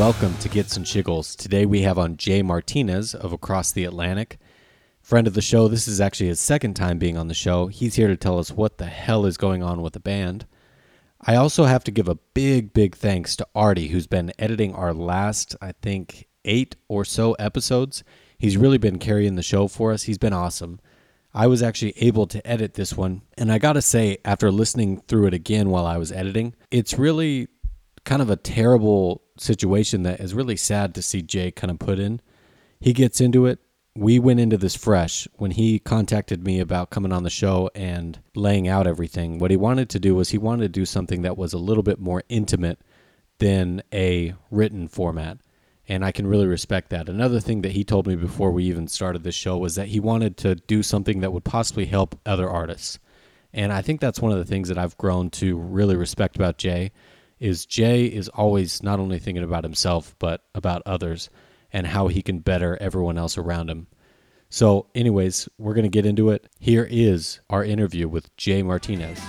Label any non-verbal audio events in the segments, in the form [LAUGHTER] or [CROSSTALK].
welcome to Gits and Shiggles. Today we have on Jay Martinez of Across the Atlantic. Friend of the show, this is actually his second time being on the show. He's here to tell us what the hell is going on with the band. I also have to give a big, big thanks to Artie, who's been editing our last, I think, eight or so episodes. He's really been carrying the show for us. He's been awesome. I was actually able to edit this one, and I gotta say, after listening through it again while I was editing, it's really kind of a terrible situation that is really sad to see Jay kind of put in. He gets into it. We went into this fresh when he contacted me about coming on the show and laying out everything. What he wanted to do was he wanted to do something that was a little bit more intimate than a written format. And I can really respect that. Another thing that he told me before we even started this show was that he wanted to do something that would possibly help other artists. And I think that's one of the things that I've grown to really respect about Jay is Jay is always not only thinking about himself but about others and how he can better everyone else around him. So, anyways, we're going to get into it. Here is our interview with Jay Martinez.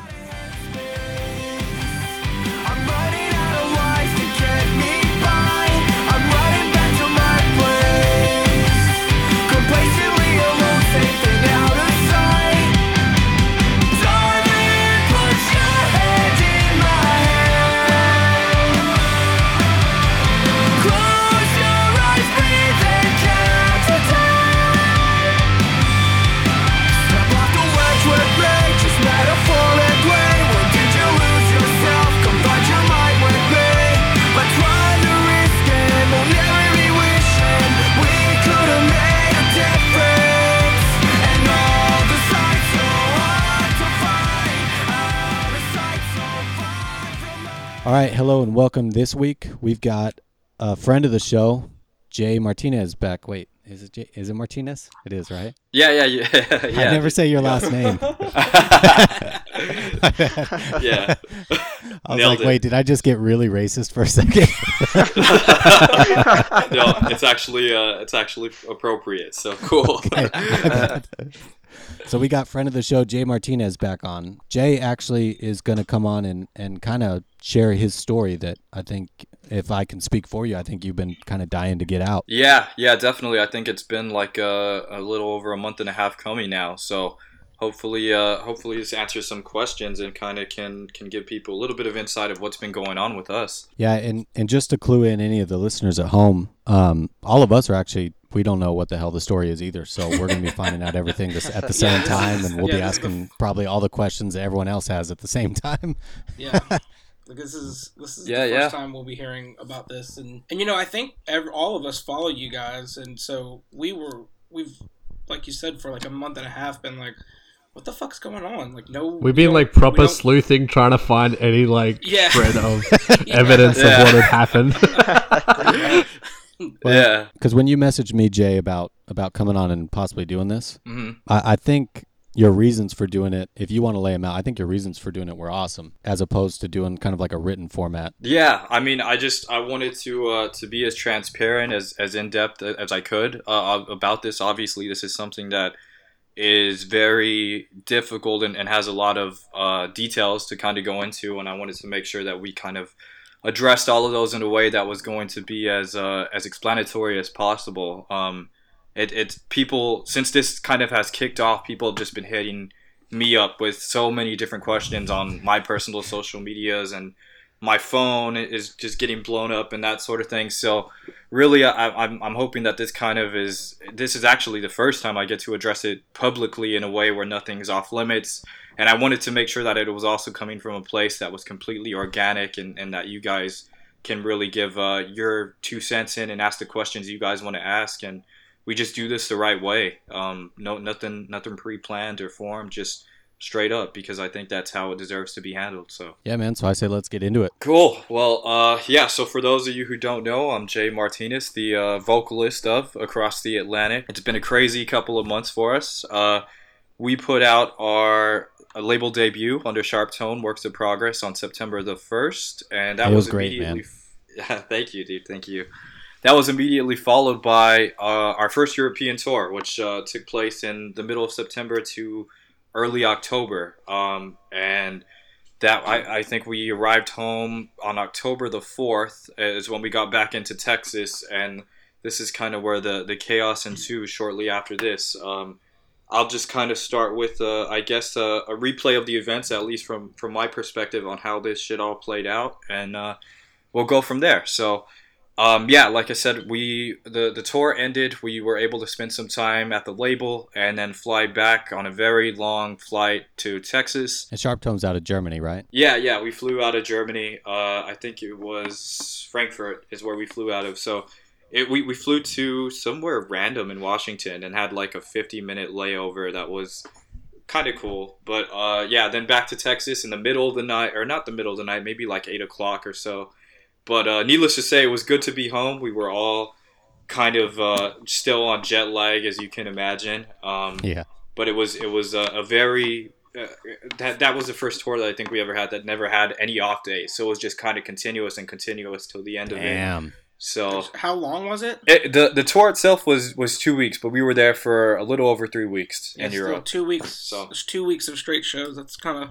All right, hello and welcome. This week we've got a friend of the show, Jay Martinez, back. Wait, is it Jay, is it Martinez? It is, right? Yeah, yeah, yeah. [LAUGHS] yeah. I never say your last name. [LAUGHS] yeah. [LAUGHS] I was Nailed like, it. wait, did I just get really racist for a second? no, it's actually uh, it's actually appropriate. So cool. So we got friend of the show, Jay Martinez, back on. Jay actually is going to come on and, and kind of share his story that I think, if I can speak for you, I think you've been kind of dying to get out. yeah, yeah, definitely. I think it's been like a, a little over a month and a half coming now. So hopefully, uh, hopefully this answers some questions and kind of can can give people a little bit of insight of what's been going on with us. Yeah, and, and just to clue in any of the listeners at home, um, all of us are actually we don't know what the hell the story is either. So we're going to be [LAUGHS] finding out everything this, at the same this time, is- and we'll yeah, be this is the asking probably all the questions that everyone else has at the same time. Yeah. Like [LAUGHS] this is this is Yeah, the yeah. first time we'll be hearing about this, and and you know I think ev all of us follow you guys, and so we were we've like you said for like a month and a half been like, what the fuck's going on? Like no, We've been don't- like proper sleuthing, trying to find any like [LAUGHS] Yeah. thread of [LAUGHS] Yeah. evidence Yeah. of what had happened. [LAUGHS] Well, yeah. Because when you messaged me, Jay, about about coming on and possibly doing this, hmm I, I think your reasons for doing it, if you want to lay them out, I think your reasons for doing it were awesome, as opposed to doing kind of like a written format. Yeah, I mean, I just I wanted to uh, to be as transparent as as in depth as I could uh, about this. Obviously, this is something that is very difficult and, and has a lot of uh, details to kind of go into, and I wanted to make sure that we kind of addressed all of those in a way that was going to be as uh, as explanatory as possible. Um, it it's people since this kind of has kicked off, people have just been hitting me up with so many different questions on my personal social medias and my phone is just getting blown up and that sort of thing. So really, I, I'm, I'm hoping that this kind of is this is actually the first time I get to address it publicly in a way where nothing's off limits. And I wanted to make sure that it was also coming from a place that was completely organic and, and that you guys can really give uh, your two cents in and ask the questions you guys want to ask. And we just do this the right way. Um, no, nothing, nothing pre-planned or formed, just straight up because I think that's how it deserves to be handled. So. Yeah, man. So I say let's get into it. Cool. Well, uh, yeah. So for those of you who don't know, I'm Jay Martinez, the uh, vocalist of Across the Atlantic. It's been a crazy couple of months for us. Uh, we put out our uh, label debut under SharpTone Works in Progress on September the first, and that It was, was great, immediately. [LAUGHS] Yeah, thank you, dude. Thank you. That was immediately followed by uh, our first European tour, which uh, took place in the middle of September to early October. Um, and that I, I think we arrived home on October the 4th is when we got back into Texas and this is kind of where the, the chaos ensues shortly after this. Um, I'll just kind of start with, uh, I guess, uh, a replay of the events, at least from, from my perspective on how this shit all played out, and uh, we'll go from there. So, um, yeah, like I said, we the the tour ended. We were able to spend some time at the label and then fly back on a very long flight to Texas. And SharpTone's out of Germany, right? Yeah, yeah, we flew out of Germany. Uh, I think it was Frankfurt is where we flew out of. So it, we, we flew to somewhere random in Washington and had like a 50 minute layover that was kind of cool. But uh, yeah, then back to Texas in the middle of the night, or not the middle of the night, maybe like 8 o'clock or so. But uh, needless to say, it was good to be home. We were all kind of uh, still on jet lag, as you can imagine. Um, Yeah. but it was it was a, a very uh, that that was the first tour that I think we ever had that never had any off days. So it was just kind of continuous and continuous till the end of it. Damn. So How long was it? it, the the tour itself was was two weeks, but we were there for a little over three weeks in Europe. two weeks. So- It's two weeks of straight shows. That's kind of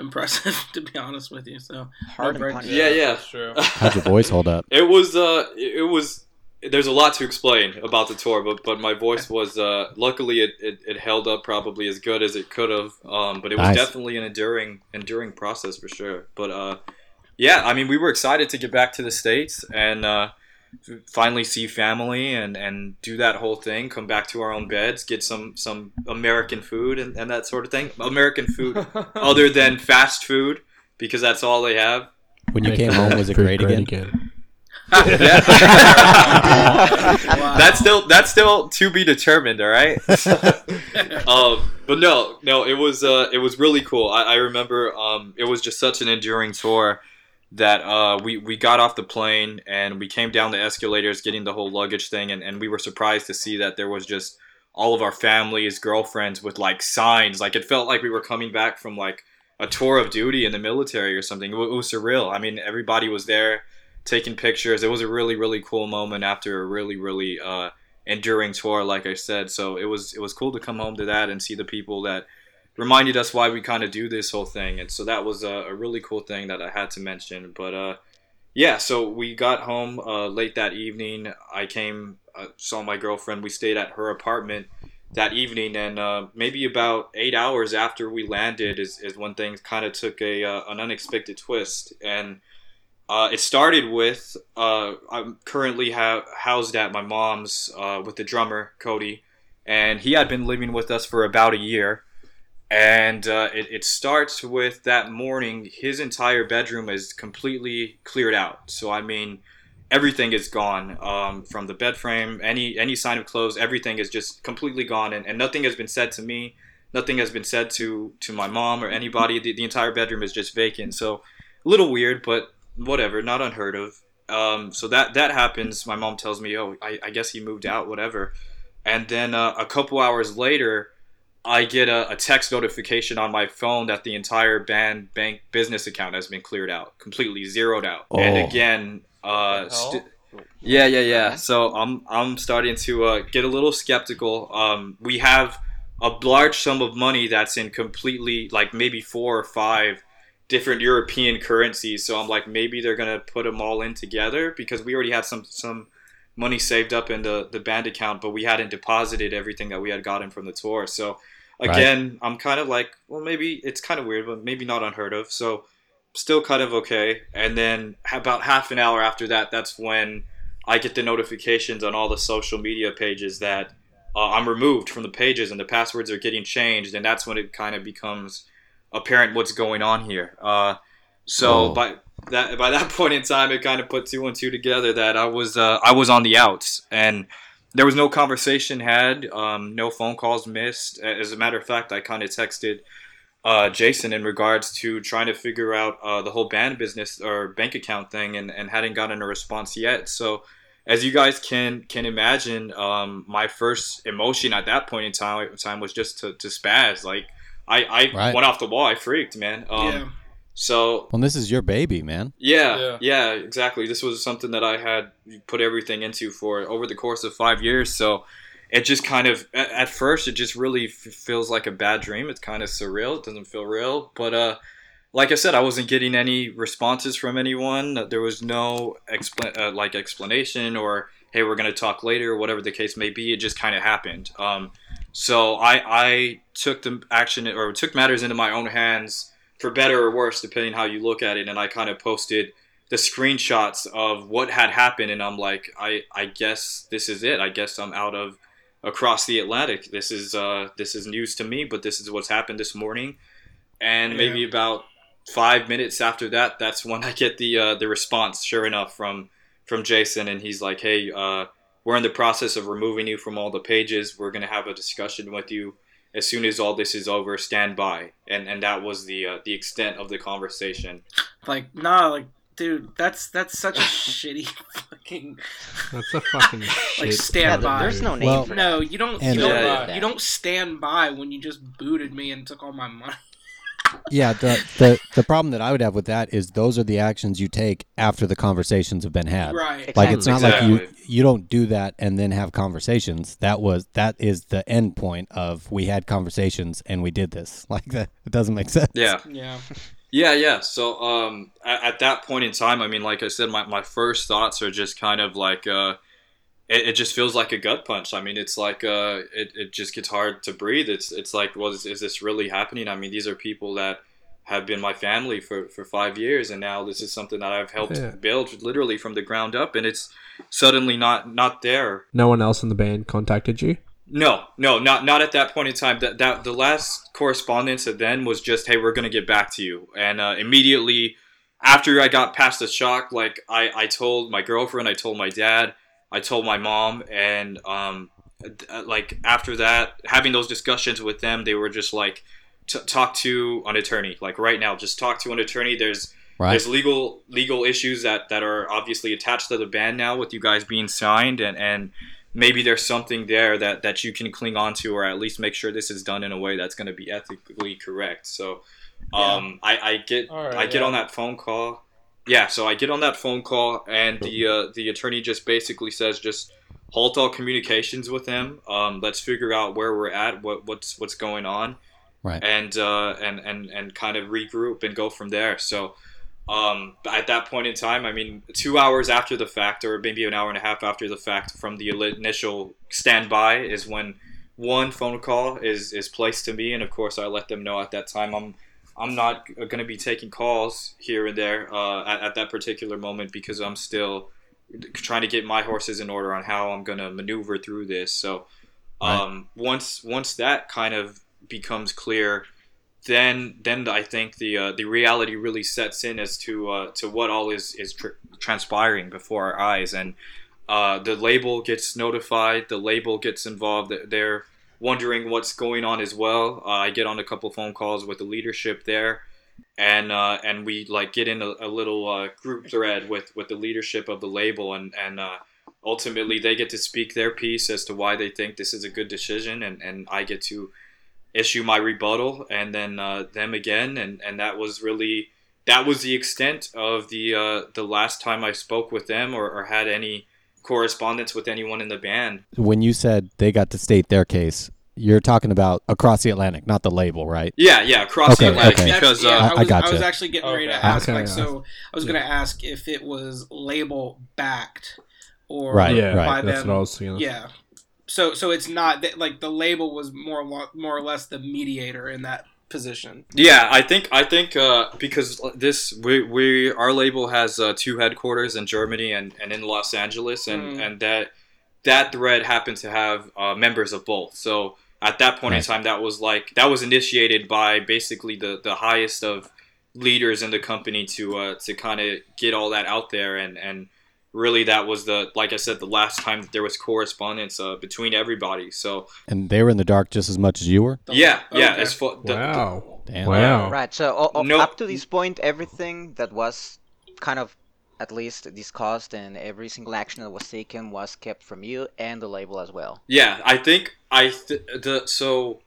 impressive, [LAUGHS] to be honest with you. So Hard No and breaks. punny. Yeah, yeah. That's true. How'd your voice hold up? It was uh it it was there's a lot to explain about the tour, but but my voice was uh luckily it, it, it held up probably as good as it could have. Um, but it was Nice. definitely an enduring enduring process for sure. But uh, yeah, I mean we were excited to get back to the states and uh, finally see family and and do that whole thing. Come back to our own beds, get some some American food and, and that sort of thing. American food [LAUGHS] other than fast food because that's all they have. When you came home, was it food great again? Yeah. [LAUGHS] Wow. That's still that's still to be determined. All right. [LAUGHS] um, but no, no, it was uh, it was really cool. I, I remember um, it was just such an enduring tour that uh, we we got off the plane and we came down the escalators, getting the whole luggage thing, and, and we were surprised to see that there was just all of our families, girlfriends with like signs. Like it felt like we were coming back from like a tour of duty in the military or something. It wa- it was surreal. I mean, everybody was there taking pictures. It was a really really cool moment after a really really uh, enduring tour, like I said. So it was it was cool to come home to that and see the people that reminded us why we kind of do this whole thing. And so that was a, a really cool thing that I had to mention. But uh, yeah, so we got home uh, late that evening. I came, uh, saw my girlfriend. We stayed at her apartment that evening, and uh, maybe about eight hours after we landed is, is when things kind of took a uh, an unexpected twist. And uh, it started with I'm currently ha- housed at my mom's with the drummer Cody, and he had been living with us for about a year. And uh, it, it starts with that morning, his entire bedroom is completely cleared out. So I mean, everything is gone um, from the bed frame, any any sign of clothes, everything is just completely gone, and, and nothing has been said to me. Nothing has been said to to my mom or anybody. The, the entire bedroom is just vacant. So a little weird, but whatever, not unheard of. Um, so that that happens. My mom tells me, "Oh, I, I guess he moved out, whatever." And then uh, a couple hours later, I get a, a text notification on my phone that the entire band bank business account has been cleared out, completely zeroed out. Oh. And again, uh, st- yeah, yeah, yeah. So I'm I'm starting to uh, get a little skeptical. Um, we have a large sum of money that's in completely like maybe four or five different European currencies. So I'm like maybe they're gonna put them all in together because we already had some some money saved up in the the band account, but we hadn't deposited everything that we had gotten from the tour. So again, I'm kind of like, well, maybe it's kind of weird, but maybe not unheard of. So still kind of okay. And then about half an hour after that, that's when I get the notifications on all the social media pages that uh, I'm removed from the pages and the passwords are getting changed, and that's when it kind of becomes apparent what's going on here. Uh, so Whoa. by that by that [LAUGHS] point in time, it kind of put two and two together that I was uh, I was on the outs, and there was no conversation had, um, no phone calls missed. As a matter of fact, I kind of texted uh, Jason in regards to trying to figure out uh, the whole band business or bank account thing, and, and hadn't gotten a response yet. So, as you guys can can imagine, um, my first emotion at that point in time time was just to, to spaz. Like I, I Right. went off the wall. I freaked, man. Um, yeah. So Well, this is your baby, man. yeah, Yeah. yeah, exactly. This was something that I had put everything into for over the course of five years. So it just kind of, at, at first, it just really f- feels like a bad dream. It's kind of surreal. It doesn't feel real. But uh, like I said, I wasn't getting any responses from anyone. There was no expla- uh, like explanation or hey, we're gonna talk later, or whatever the case may be. It just kind of happened. Um, so I I took the action or took matters into my own hands for better or worse, depending how you look at it, and I kind of posted the screenshots of what had happened, and I'm like, I I guess this is it. I guess I'm out of across the Atlantic. This is uh this is news to me, but this is what's happened this morning. And maybe about five minutes after that, that's when I get the uh, the response. Sure enough, from from Jason, and he's like, "Hey, uh, we're in the process of removing you from all the pages. We're gonna have a discussion with you as soon as all this is over. Stand by." And and that was the uh, the extent of the conversation. Like, nah, like, dude, that's that's such a [LAUGHS] shitty fucking That's a fucking [LAUGHS] like shit. Yeah, stand th- by. there's no name Well- for. No, you don't. You don't. Yeah, yeah. You don't stand by when you just booted me and took all my money. Yeah, the, the the problem that I would have with that is those are the actions you take after the conversations have been had. Right. Like it's not like you you don't do that and then have conversations. That was that is the end point of we had conversations and we did this. [LAUGHS] Like that it doesn't make sense. Yeah. Yeah. Yeah, yeah. So um, at, at that point in time, I mean, like I said, my, my first thoughts are just kind of like, uh, it, it just feels like a gut punch. I mean, it's like uh, it, it just gets hard to breathe. It's it's like, well, is, is this really happening? I mean, these are people that have been my family for, for five years, and now this is something that I've helped Yeah. build literally from the ground up, and it's suddenly not not there. No one else in the band contacted you. No, no, not not at that point in time. That that the last correspondence then was just, hey, we're gonna get back to you, and uh, immediately after I got past the shock, like I I told my girlfriend, I told my dad, I told my mom, and um, uh, like after that, having those discussions with them, they were just like, t- talk to an attorney, like right now, just talk to an attorney. There's Right. there's legal legal issues that that are obviously attached to the band now with you guys being signed and and maybe there's something there that that you can cling on to or at least make sure this is done in a way that's going to be ethically correct so um I, I get All right, i get yeah. on that phone call yeah so i get on that phone call and the uh, the attorney just basically says just halt all communications with him. Um let's figure out where we're at what what's what's going on. Right. and uh and and and kind of regroup and go from there. So um, at that point in time, I mean, two hours after the fact, or maybe an hour and a half after the fact, from the initial standby, is when one phone call is is placed to me, and of course, I let them know at that time I'm I'm not going to be taking calls here and there uh, at, at that particular moment because I'm still trying to get my horses in order on how I'm going to maneuver through this. So um, once once that kind of becomes clear, then then I think the uh, the reality really sets in as to uh, to what all is is tr- transpiring before our eyes, and uh, the label gets notified, the label gets involved. They're wondering what's going on as well. Uh, I get on a couple phone calls with the leadership there, and uh, and we like get in a, a little uh, group thread with with the leadership of the label, and and uh, ultimately they get to speak their piece as to why they think this is a good decision, and and I get to issue my rebuttal and then uh, them again and and that was really that was the extent of the uh, the last time I spoke with them or, or had any correspondence with anyone in the band. When you said they got to state their case, you're talking about across the Atlantic, not the label, right? Yeah, yeah, across Okay, the Atlantic okay. because yeah, uh, I- I, I was, gotcha. was actually getting ready to ask. Okay, like, yeah. so I was gonna ask if it was label backed or Right, yeah, right. by that's what I was thinking. Yeah. So so it's not that like the label was more lo- more or less the mediator in that position. Yeah, I think I think uh, because this we, we our label has uh, two headquarters in Germany and, and in Los Angeles, and, Mm. and that that thread happened to have uh, members of both. So at that point in time, that was like that was initiated by basically the, the highest of leaders in the company to uh, to kind of get all that out there, and and really that was the like I said the last time that there was correspondence uh, between everybody. So And they were in the dark just as much as you were. The- yeah, yeah, okay. as far the, the- Wow. Damn. Wow. Right. So o- o- No- up to this point, everything that was kind of at least discussed and every single action that was taken was kept from you and the label as well. Yeah, I think I th- the so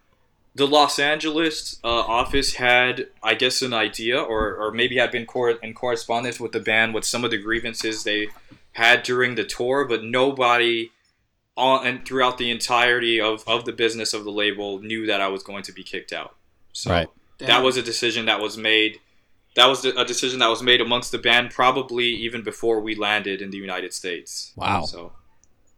the Los Angeles uh, office had, I guess, an idea, or or maybe had been cor- in correspondence with the band with some of the grievances they had during the tour, but nobody on and throughout the entirety of, of the business of the label knew that I was going to be kicked out. So Right. that was a decision that was made that was a decision that was made amongst the band probably even before we landed in the United States. Wow. So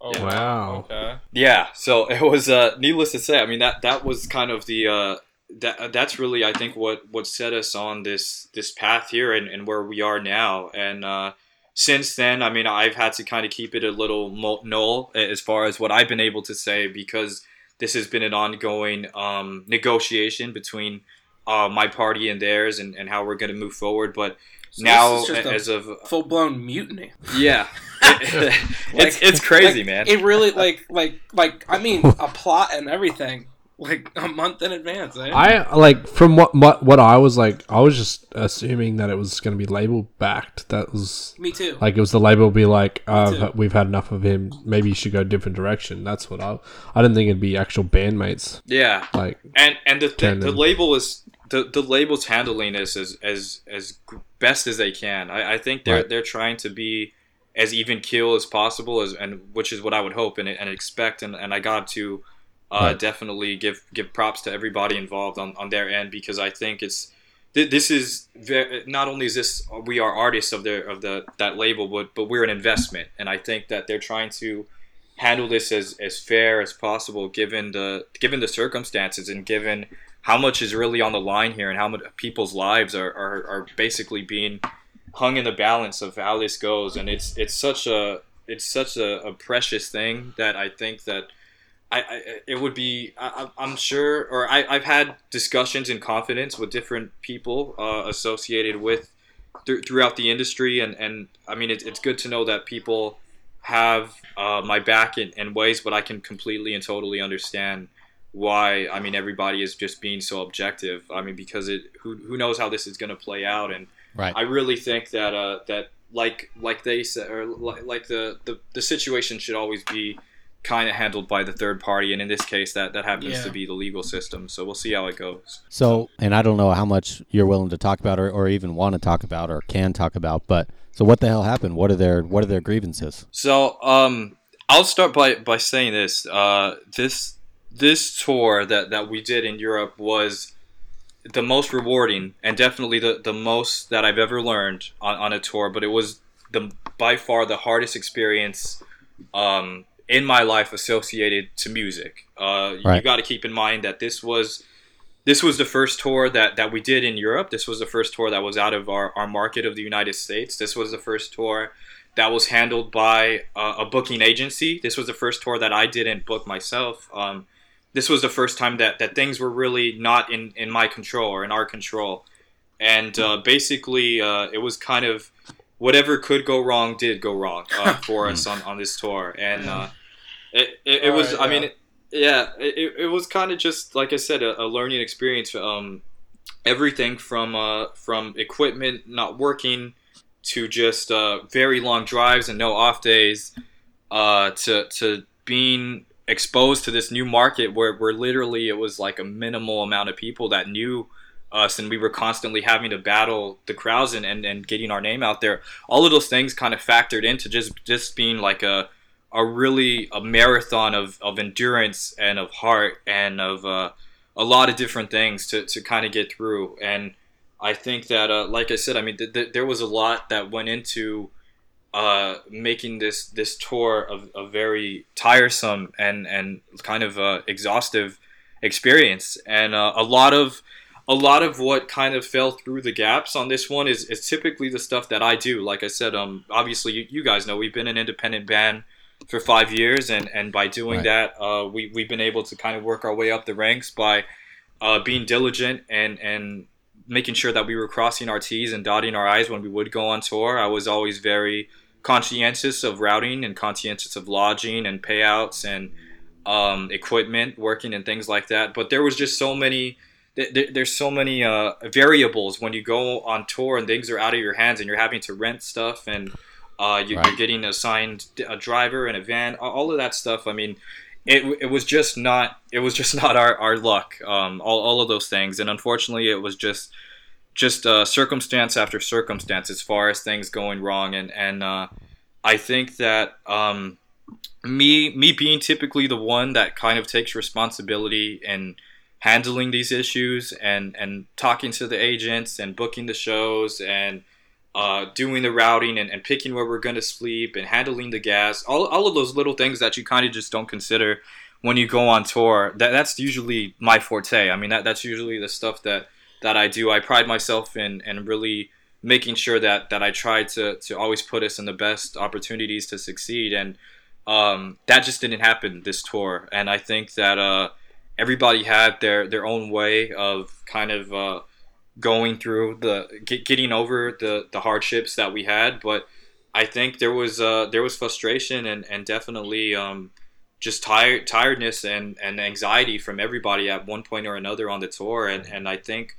Oh, Yeah. Wow. Okay. yeah, so [LAUGHS] it was uh, needless to say. I mean that that was kind of the uh, that that's really I think what what set us on this this path here and, and where we are now. And uh, since then, I mean, I've had to kind of keep it a little mo- null as far as what I've been able to say because this has been an ongoing um, negotiation between uh, my party and theirs and, and how we're going to move forward. But So now, this is just a as of full blown mutiny. yeah, [LAUGHS] it's it's crazy, Like, man. It really like like like I mean a plot and everything like a month in advance. Eh? I like from what, what what I was like. I was just assuming that it was going to be label backed. That was Me too. like it was the label be like, uh, we've had enough of him. Maybe you should go a different direction. That's what I. I didn't think it'd be actual bandmates. yeah, Like and and the the, the label is the, the label's handling this as as as g- best as they can. I, I think they're Right. they're trying to be as even keel as possible as and which is what I would hope and, and expect and, and I got to uh, Right. definitely give give props to everybody involved on, on their end because I think it's th- this is very, not only is this we are artists of their of the that label but but we're an investment and I think that they're trying to handle this as, as fair as possible given the given the circumstances and given how much is really on the line here and how much people's lives are, are, are basically being hung in the balance of how this goes. And it's it's such a it's such a, a precious thing that I think that I, I it would be I, I'm sure or I, I've had discussions in confidence with different people uh, associated with th- throughout the industry. And, and I mean it, it's good to know that people have uh, my back in, in ways but I can completely and totally understand why I mean everybody is just being so objective I mean because it who, who knows how this is going to play out and Right. I really think that uh, that like like they said or like, like the, the the situation should always be kind of handled by the third party and in this case that that happens Yeah. to be the legal system so we'll see how it goes So, and I don't know how much you're willing to talk about or, or even want to talk about or can talk about, but so what the hell happened? What are their what are their grievances? So, um, I'll start by, by saying this. Uh, this this tour that, that we did in Europe was the most rewarding and definitely the, the most that I've ever learned on, on a tour. But it was the by far the hardest experience um, in my life associated to music. Uh, You Right. got to keep in mind that this was this was the first tour that, that we did in Europe. This was the first tour that was out of our, our market of the United States. This was the first tour that was handled by uh, a booking agency. This was the first tour that I didn't book myself. Um, this was the first time that, that things were really not in, in my control or in our control. And uh, basically, uh, it was kind of whatever could go wrong did go wrong uh, [LAUGHS] for us on, on this tour. And uh, it, it, it was, Alright, I mean, yeah. it, yeah, it, it was kind of just, like I said, a, a learning experience. Um, everything from uh, from equipment not working to just uh, very long drives and no off days uh, to to being exposed to this new market where, where literally it was like a minimal amount of people that knew us and we were constantly having to battle the crowds and, and, and getting our name out there. All of those things kind of factored into just just being like a a really a marathon of, of endurance and of heart and of uh, a lot of different things to, to kind of get through. And I think that uh, like I said I mean th- th- there was a lot that went into uh, making this this tour a, a very tiresome and and kind of uh, exhaustive experience and uh, a lot of a lot of what kind of fell through the gaps on this one is, is typically the stuff that I do. Like I said, um, obviously you, you guys know we've been an independent band for five years, and, and by doing Right. that, uh, we we've been able to kind of work our way up the ranks by uh, being diligent and and making sure that we were crossing our T's and dotting our I's when we would go on tour. I was always very conscientious of routing and conscientious of lodging and payouts and um, equipment working and things like that. But there was just so many. th- th- There's so many uh, variables when you go on tour and things are out of your hands and you're having to rent stuff and uh, you, Right. you're getting assigned a driver and a van, all of that stuff. I mean, it, it was just not it was just [LAUGHS] not our, our luck. Um, all, all of those things, and unfortunately, it was just just uh, circumstance after circumstance as far as things going wrong. And and uh, I think that um, me me being typically the one that kind of takes responsibility and handling these issues and and talking to the agents and booking the shows and uh, doing the routing and, and picking where we're going to sleep and handling the gas all, all of those little things that you kind of just don't consider when you go on tour that that's usually my forte. I mean that that's usually the stuff that that i do. I pride myself in in really making sure that that i try to to always put us in the best opportunities to succeed. And um, that just didn't happen this tour. And i think that uh, everybody had their their own way of kind of uh, going through the get, getting over the the hardships that we had. But i think there was uh, there was frustration and and definitely um, just tired tiredness and and anxiety from everybody at one point or another on the tour and and i think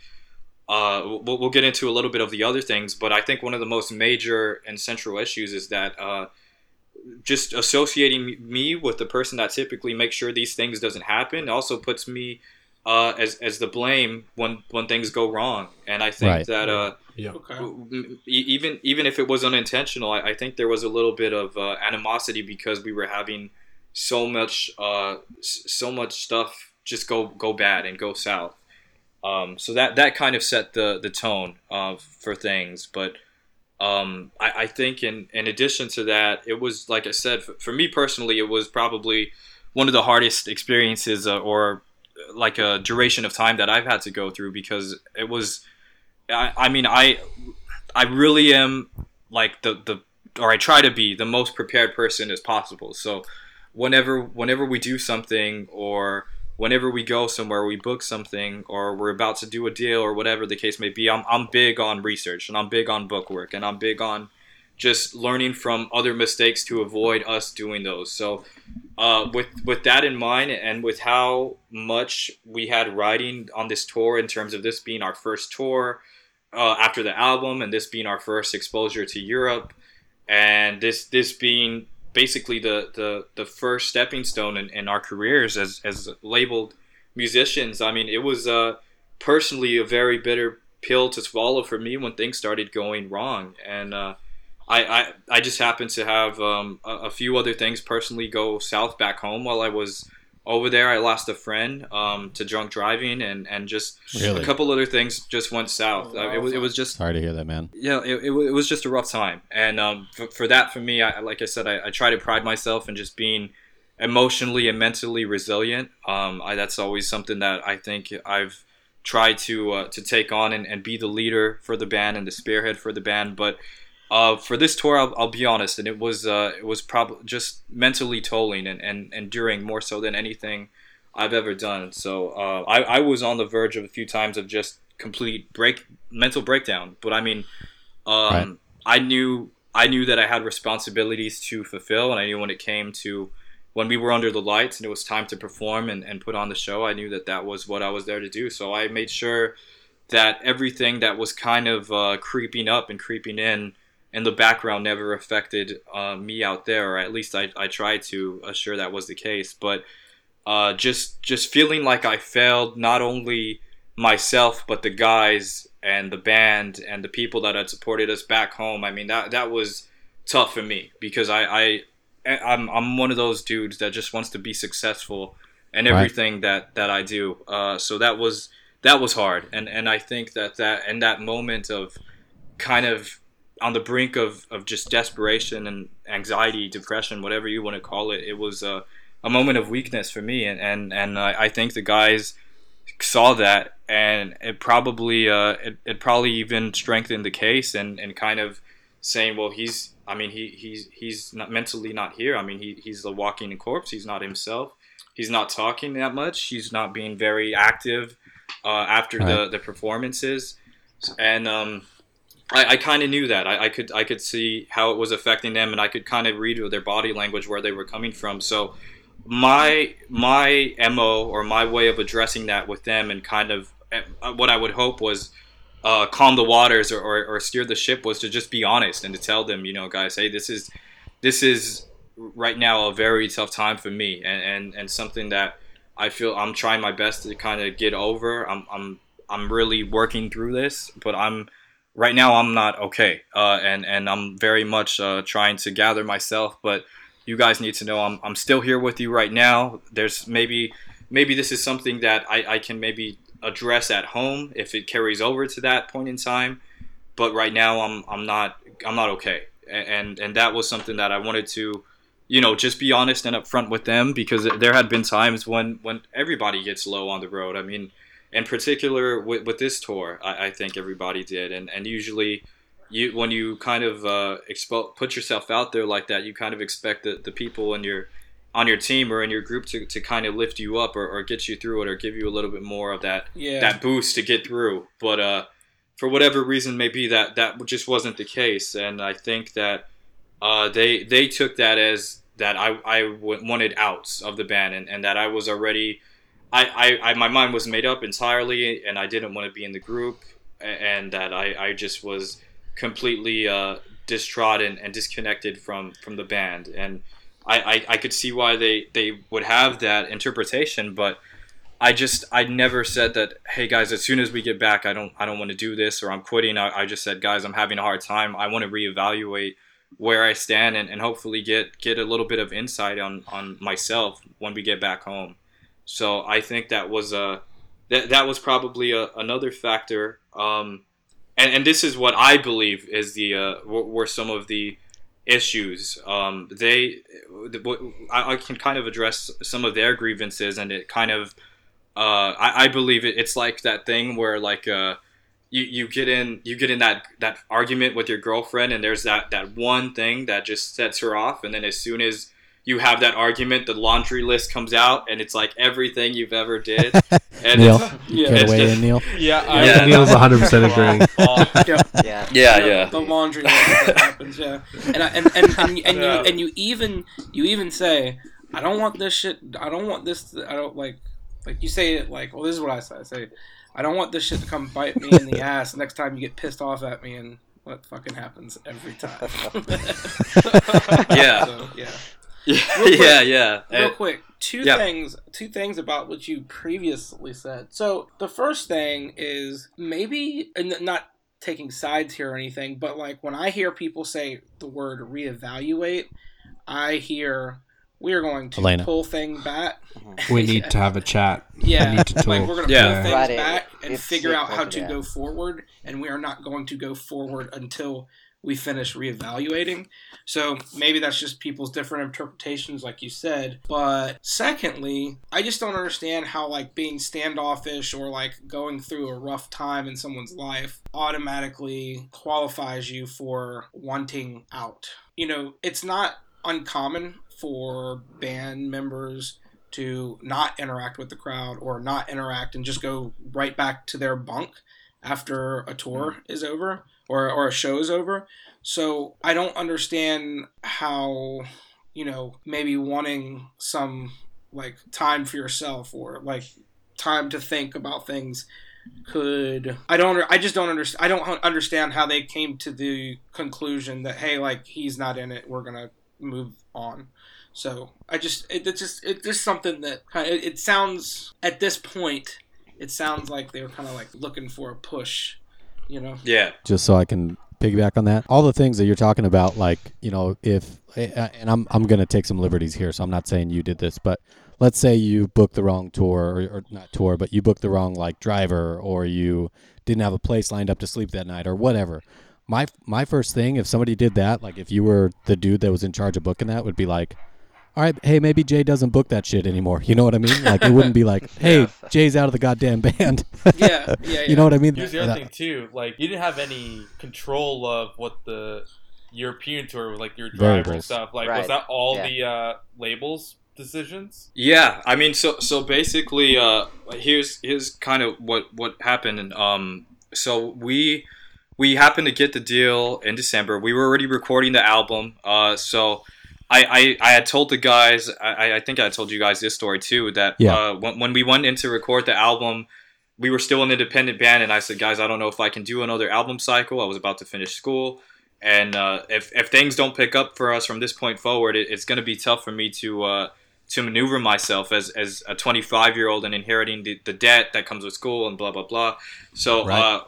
uh, we'll, we'll get into a little bit of the other things, but I think one of the most major and central issues is that uh, just associating me with the person that typically makes sure these things doesn't happen also puts me uh, as as the blame when when things go wrong. And I think Right. that uh, Yeah. Okay. e- even even if it was unintentional, I, I think there was a little bit of uh, animosity because we were having so much uh, so much stuff just go go bad and go south. Um, so that that kind of set the the tone uh, for things. But um, I, I think in in addition to that, it was like I said for, for me personally, it was probably one of the hardest experiences uh, or uh, like a duration of time that I've had to go through because it was. I, I mean, I I really am like the the or I try to be the most prepared person as possible. So whenever whenever we do something or whenever we go somewhere, we book something or we're about to do a deal or whatever the case may be, I'm I'm big on research and I'm big on book work and I'm big on just learning from other mistakes to avoid us doing those. So uh, with with that in mind and with how much we had writing on this tour in terms of this being our first tour uh, after the album and this being our first exposure to Europe and this this being basically the the, the first stepping stone in, in our careers as, as labeled musicians. I mean it was uh, personally a very bitter pill to swallow for me when things started going wrong. And uh, I, I, I just happened to have um, a, a few other things personally go south back home while I was over there. I lost a friend um, to drunk driving and, and just Really? a couple other things just went south. Oh, Uh, it was it was just Sorry to hear that, man. yeah, it, it, it was just a rough time, and um, for, for that, for me, I, like I said, I, I try to pride myself in just being emotionally and mentally resilient. Um, I, that's always something that I think I've tried to uh, to take on and, and be the leader for the band and the spearhead for the band. But uh, for this tour, I'll, I'll be honest, and it was uh, it was probably just mentally tolling and, and enduring more so than anything I've ever done. So uh, I, I was on the verge of a few times of just complete break mental breakdown. But I mean, um, Right. I knew I knew that I had responsibilities to fulfill, and I knew when it came to when we were under the lights and it was time to perform and, and put on the show, I knew that that was what I was there to do. So I made sure that everything that was kind of uh, creeping up and creeping in in the background never affected uh, me out there, or at least I, I tried to assure that was the case. But uh, just just feeling like I failed not only myself but the guys and the band and the people that had supported us back home. I mean that that was tough for me because I, I I'm I'm one of those dudes that just wants to be successful in Right. everything that that I do. Uh, so that was that was hard, and and I think that that in that moment of kind of on the brink of, of just desperation and anxiety, depression, whatever you want to call it, it was a, a moment of weakness for me, and and and I, I think the guys saw that, and it probably uh, it, it probably even strengthened the case, and, and kind of saying, well, he's I mean he he's he's not mentally not here. I mean he, he's a walking corpse. He's not himself. He's not talking that much. He's not being very active uh, after the, the performances, and um, I, I kind of knew that. I, I could I could see how it was affecting them, and I could kind of read with their body language where they were coming from. So my my mo or my way of addressing that with them, and kind of uh, what I would hope was uh, calm the waters or, or, or steer the ship was to just be honest and to tell them, you know, guys, hey, this is this is right now a very tough time for me, and and, and something that I feel I'm trying my best to kind of get over. I'm I'm I'm really working through this, but I'm right now I'm not okay, uh, and and I'm very much uh, trying to gather myself. But you guys need to know I'm I'm still here with you right now. There's maybe maybe this is something that I, I can maybe address at home if it carries over to that point in time. But right now, I'm I'm not I'm not okay, and and that was something that I wanted to, you know, just be honest and upfront with them because there had been times when when everybody gets low on the road. I mean, in particular with, with this tour, I, I think everybody did, and and usually. You, when you kind of uh, expo- put yourself out there like that, you kind of expect the, the people in your on your team or in your group to, to kind of lift you up or, or get you through it or give you a little bit more of that Yeah. that boost to get through. But uh, for whatever reason, maybe that that just wasn't the case, and I think that uh, they they took that as that I, I w- wanted outs of the band and, and that I was already I, I, I my mind was made up entirely and I didn't want to be in the group and that I, I just was completely uh, distraught and, and disconnected from, from the band. And I, I, I could see why they, they would have that interpretation but I just I never said that hey guys as soon as we get back I don't I don't want to do this or I'm quitting. I, I just said guys I'm having a hard time. I want to reevaluate where I stand and, and hopefully get get a little bit of insight on on myself when we get back home. So I think that was a that, that was probably a, another factor. Um, and and this is what I believe is the uh, were, some of the issues. Um, they I, I can kind of address some of their grievances and it kind of uh, I, I believe it, it's like that thing where like uh, you, you get in you get in that that argument with your girlfriend and there's that that one thing that just sets her off and then as soon as you have that argument the laundry list comes out and it's like everything you've ever did [LAUGHS] and Neil, it's- Yeah. care it's weigh just- in, Neil? Yeah, Yeah, I, Neil's 100% agreeing. [LAUGHS] Yeah. Yeah. yeah the- yeah The laundry list happens, yeah. And I, and and, and, and you and you even you even say, I don't want this shit. I don't want this. I don't like like you say it like. Well, this is what I say. I say, I don't want this shit to come bite me in the [LAUGHS] ass next time you get pissed off at me and. What fucking happens every time? Yeah. So, yeah. Yeah [LAUGHS] quick. yeah yeah Real uh, quick, two yeah. things. Two things about what you previously said. So the first thing is maybe, and not taking sides here or anything, but like when I hear people say the word reevaluate, I hear we are going to Elena. pull thing back. [LAUGHS] We need to have a chat. Yeah, We need to talk. like we're gonna Yeah. pull things Right, back and it's figure out how to go forward, and we are not going to go forward until we finish reevaluating. So maybe that's just people's different interpretations, like you said. But secondly, I just don't understand how like being standoffish or like going through a rough time in someone's life automatically qualifies you for wanting out. You know, it's not uncommon for band members to not interact with the crowd or not interact and just go right back to their bunk after a tour mm-hmm. is over or, or a show is over. So I don't understand how, you know, maybe wanting some like time for yourself or like time to think about things could I don't I just don't understand I don't understand how they came to the conclusion that hey like he's not in it we're going to move on. So I just it, it's just it's just something that kind of, it, it sounds at this point it sounds like they were kind of like looking for a push, you know. yeah just so I can piggyback on that. All the things that you're talking about, like you know, if eh, eh, and I'm I'm gonna take some liberties here, so I'm not saying you did this, but let's say you booked the wrong tour or, or not tour, but you booked the wrong like driver, or you didn't have a place lined up to sleep that night, or whatever. My my first thing, if somebody did that, like if you were the dude that was in charge of booking that, would be like. All right, hey, maybe Jay doesn't book that shit anymore. You know what I mean? Like it wouldn't be like, [LAUGHS] "Hey, Yeah. Jay's out of the goddamn band." [LAUGHS] Yeah, yeah, [LAUGHS] yeah. you know what I mean? Here's the other thing too. Like you didn't have any control of what the European tour was like your driver and stuff. Like was that all Yeah. the uh, labels decisions? Yeah, I mean, so so basically, uh, here's here's kind of what what happened. And um, so we we happened to get the deal in December. We were already recording the album. Uh, so I I, I had told the guys. I I think I told you guys this story too. That Yeah. uh, when when we went in to record the album. We were still an independent band, and I said, "Guys, I don't know if I can do another album cycle." I was about to finish school, and uh, if, if things don't pick up for us from this point forward, it, it's going to be tough for me to uh, to maneuver myself as, as a 25 year old and inheriting the, the debt that comes with school and blah blah blah. So Right.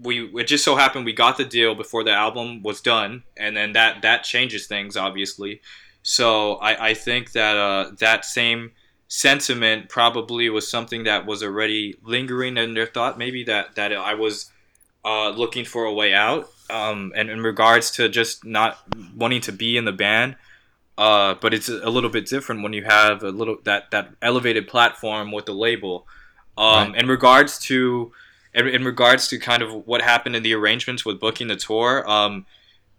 We it just so happened we got the deal before the album was done, and then that that changes things obviously. So I, I think that uh, that same sentiment probably was something that was already lingering in their thought. Maybe that that I was uh, looking for a way out. Um, and in regards to just not wanting to be in the band, uh, but it's a little bit different when you have a little that that elevated platform with the label. Um, Right. In regards to in, in regards to kind of what happened in the arrangements with booking the tour, um,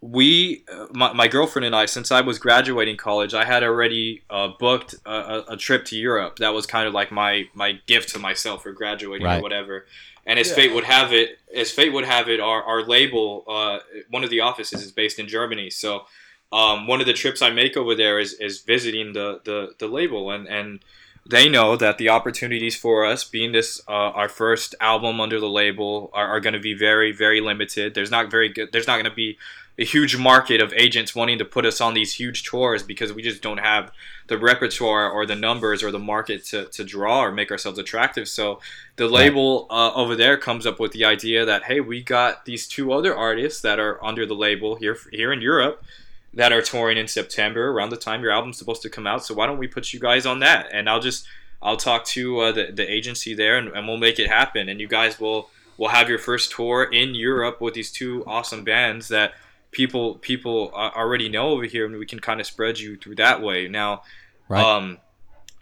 we uh, my, my girlfriend and I, since I was graduating college, I had already uh, booked a, a, a trip to Europe. That was kind of like my my gift to myself for graduating Right. or whatever. And as fate would have it, as fate would have it, our, our label, uh, one of the offices is based in Germany. So um, one of the trips I make over there is, is visiting the, the, the label, and, and they know that the opportunities for us, being this uh, our first album under the label, are, are going to be very very limited. There's not very good. There's not going to be a huge market of agents wanting to put us on these huge tours because we just don't have the repertoire or the numbers or the market to, to draw or make ourselves attractive. So the label uh, over there comes up with the idea that hey, we got these two other artists that are under the label here here in Europe that are touring in September around the time your album's supposed to come out. So why don't we put you guys on that? And I'll just I'll talk to uh, the the agency there and, and we'll make it happen. And you guys will will have your first tour in Europe with these two awesome bands that people people uh, already know over here, and we can kind of spread you through that way. Now, Right. um,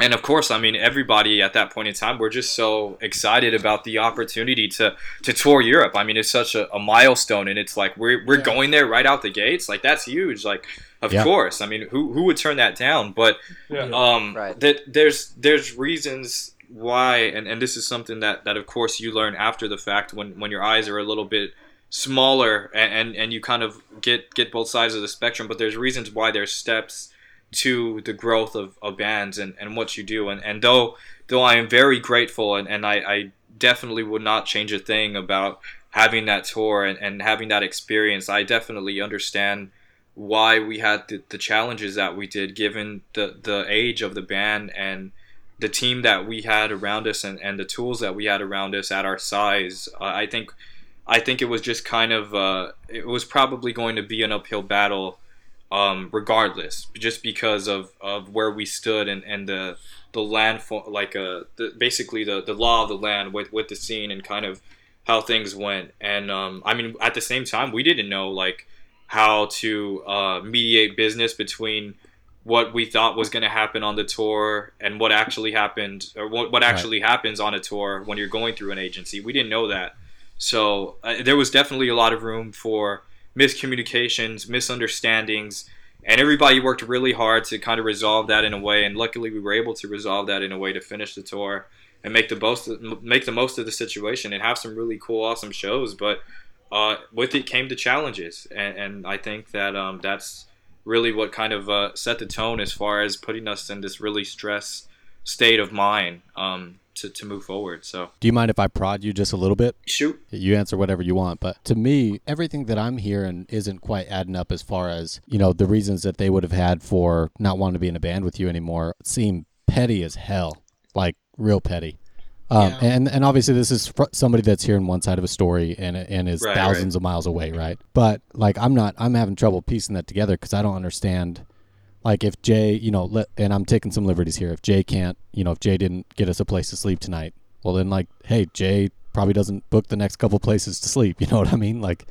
and of course, I mean, everybody at that point in time, we're just so excited about the opportunity to to tour Europe. I mean, it's such a, a milestone, and it's like we're we're Yeah. going there right out the gates. Like that's huge. Like, of Yeah. course. I mean, who who would turn that down? But Yeah. um, Right. that there's there's reasons why, and, and this is something that, that of course you learn after the fact when, when your eyes are a little bit smaller and, and, and you kind of get get both sides of the spectrum. But there's reasons why there's steps to the growth of, of bands and, and what you do. And, and though though I am very grateful and, and I, I definitely would not change a thing about having that tour and, and having that experience, I definitely understand why we had the, the challenges that we did given the, the age of the band and the team that we had around us and, and the tools that we had around us at our size. I think I think it was just kind of uh, it was probably going to be an uphill battle um, regardless, just because of, of where we stood and, and the the land for, like uh, the, basically the, the law of the land with, with the scene and kind of how things went. And um, I mean, at the same time, we didn't know like how to uh, mediate business between what we thought was going to happen on the tour and what actually happened or what, what actually happens on a tour when you're going through an agency. We didn't know that. So uh, there was definitely a lot of room for miscommunications, misunderstandings, and everybody worked really hard to kind of resolve that in a way. And luckily, we were able to resolve that in a way to finish the tour and make the most make the most of the situation and have some really cool, awesome shows. But uh, with it came the challenges, and, and I think that um, that's really what kind of uh, set the tone as far as putting us in this really stress state of mind um, to, to move forward. So Do you mind if I prod you just a little bit? shoot. You answer whatever you want, but to me, everything that I'm hearing isn't quite adding up as far as, you know, the reasons that they would have had for not wanting to be in a band with you anymore seem petty as hell. Like real petty. Um, Yeah. and and obviously this is fr- somebody that's hearing one side of a story and and is Right, thousands of miles away, right? But like I'm not I'm having trouble piecing that together because I don't understand. Like if Jay, you know, let, and I'm taking some liberties here. If Jay can't, you know, if Jay didn't get us a place to sleep tonight, well then like, hey, Jay probably doesn't book the next couple places to sleep. [LAUGHS] You know what I mean? Like,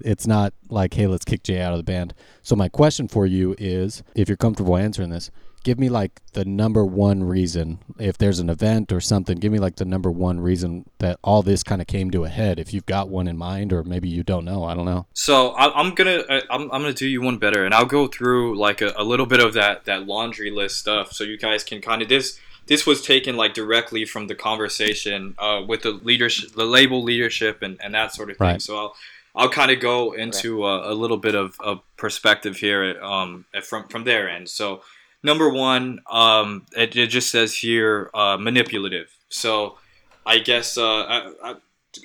it's not like, hey, let's kick Jay out of the band. So my question for you is, if you're comfortable answering this, give me like the number one reason. If there's an event or something, give me like the number one reason that all this kind of came to a head. If you've got one in mind, or maybe you don't know, I don't know. So I, I'm gonna I'm, I'm gonna do you one better, and I'll go through like a, a little bit of that that laundry list stuff, so you guys can kind of this this was taken like directly from the conversation uh, with the leadership, the label leadership, and, and that sort of thing. Right. So I'll I'll kind of go into a, a little bit of, of perspective here um, from from their end. So number one, um, it, it just says here uh, manipulative. So I guess uh, I, I,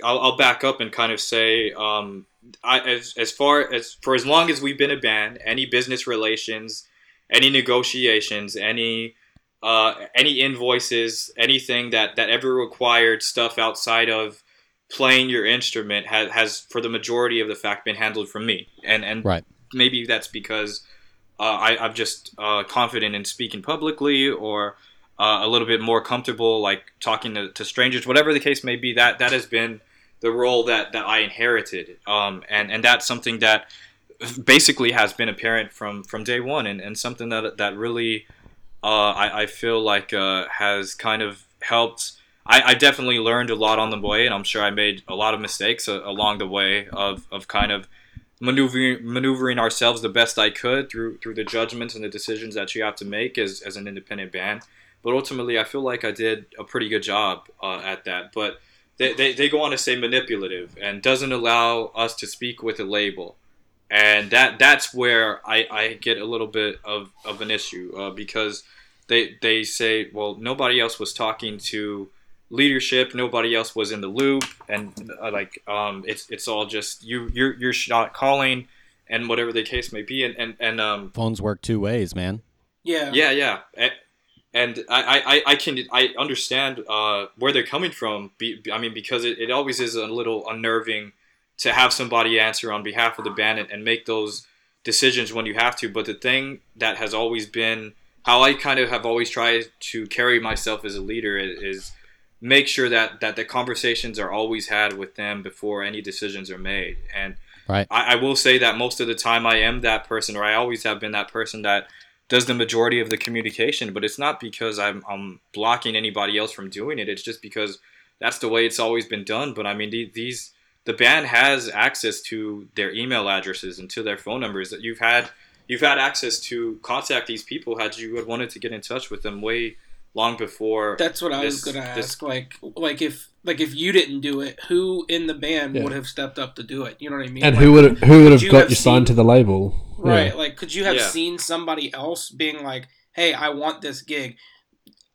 I'll, I'll back up and kind of say um, I, as, as far as for as long as we've been a band, any business relations, any negotiations, any uh, any invoices, anything that that ever required stuff outside of playing your instrument has, has for the majority of the fact been handled from me, and and Right. maybe that's because I, I'm just uh, confident in speaking publicly, or uh, a little bit more comfortable, like talking to, to strangers, whatever the case may be. That that has been the role that that I inherited, um, and and that's something that basically has been apparent from from day one, and, and something that that really uh, I, I feel like uh, has kind of helped. I, I definitely learned a lot on the way, and I'm sure I made a lot of mistakes uh, along the way of, of kind of maneuvering maneuvering ourselves the best I could through through the judgments and the decisions that you have to make as, as an independent band. But ultimately, I feel like I did a pretty good job uh, at that. But they, they, they go on to say manipulative and doesn't allow us to speak with a label. And that that's where I, I get a little bit of, of an issue uh, because they they say, well, nobody else was talking to leadership, nobody else was in the loop, and uh, like um, it's it's all just you you're you're shot calling and whatever the case may be, and and, and um, Phones work two ways, man. Yeah. yeah, yeah. And, and I, I, I can I understand uh, where they're coming from. Be, I mean, because it, it always is a little unnerving to have somebody answer on behalf of the band and, and make those decisions when you have to. But the thing that has always been how I kind of have always tried to carry myself as a leader is, is make sure that, that the conversations are always had with them before any decisions are made. And Right. I, I will say that most of the time I am that person, or I always have been that person that does the majority of the communication. But it's not because I'm, I'm blocking anybody else from doing it. It's just because that's the way it's always been done. But I mean, the- these the band has access to their email addresses and to their phone numbers. That you've had you've had access to contact these people had you had wanted to get in touch with them way long before. That's what I was gonna ask. this- like, like if like if you didn't do it, who in the band Yeah. would have stepped up to do it? You know what I mean? And Like, who would have who would have you got have you signed seen- to the label? Right. Yeah. Like, could you have Yeah. seen somebody else being like, "Hey, I want this gig,"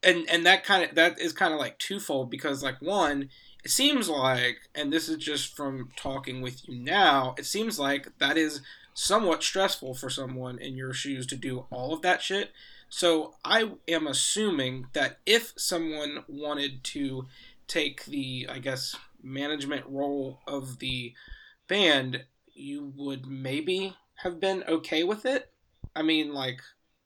and and that kind of that is kind of like twofold because like one, it seems like, and this is just from talking with you now, it seems like that is somewhat stressful for someone in your shoes to do all of that shit. So I am assuming that if someone wanted to take the, I guess, management role of the band, you would maybe have been okay with it. I mean, like,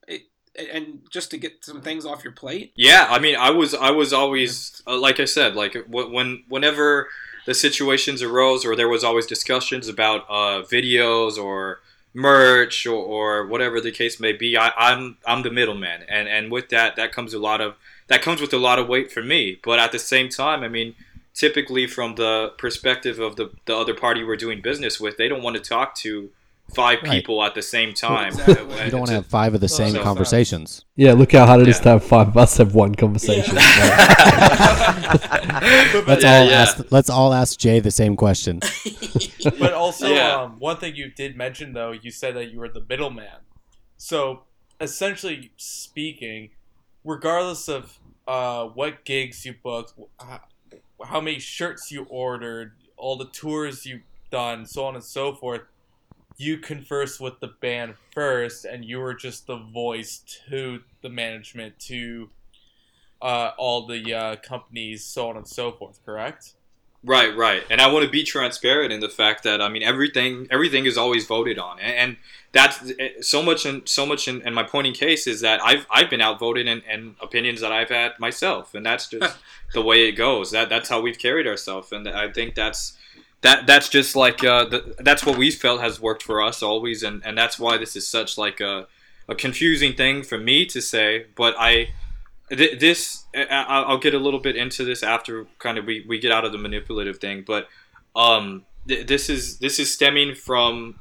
it, and just to get some things off your plate. Yeah, I mean, I was I was always uh, like I said, like when whenever the situations arose or there was always discussions about uh, videos or merch or, or whatever the case may be, I, I'm I'm the middleman, and and with that that comes a lot of that comes with a lot of weight for me. But at the same time, I mean, typically from the perspective of the the other party we're doing business with, they don't want to talk to five Right. people at the same time. Exactly. [LAUGHS] You don't want to have five of the same so- conversations. Yeah, look how hard it is Yeah. to have five of us have one conversation. [LAUGHS] Let's Yeah, all yeah. ask. Let's all ask Jay the same question. [LAUGHS] But also, Yeah. um, one thing you did mention though, you said that you were the middleman. So, essentially speaking, regardless of uh, what gigs you booked, how, how many shirts you ordered, all the tours you've done, so on and so forth, you converse with the band first, and you were just the voice to the management, to uh, all the uh, companies, so on and so forth. Correct? Right, right, and I want to be transparent in the fact that I mean everything, everything is always voted on, and, and that's eh, so much. In so much, in, in my point in case is that I've I've been outvoted in, in opinions that I've had myself, and that's just [LAUGHS] the way it goes. That that's how we've carried ourselves, and I think that's that that's just like uh, the, that's what we felt has worked for us always, and, and that's why this is such like a, a confusing thing for me to say. But I th- this I- I- I'll get a little bit into this after kind of we, we get out of the manipulative thing, but um, th- this is this is stemming from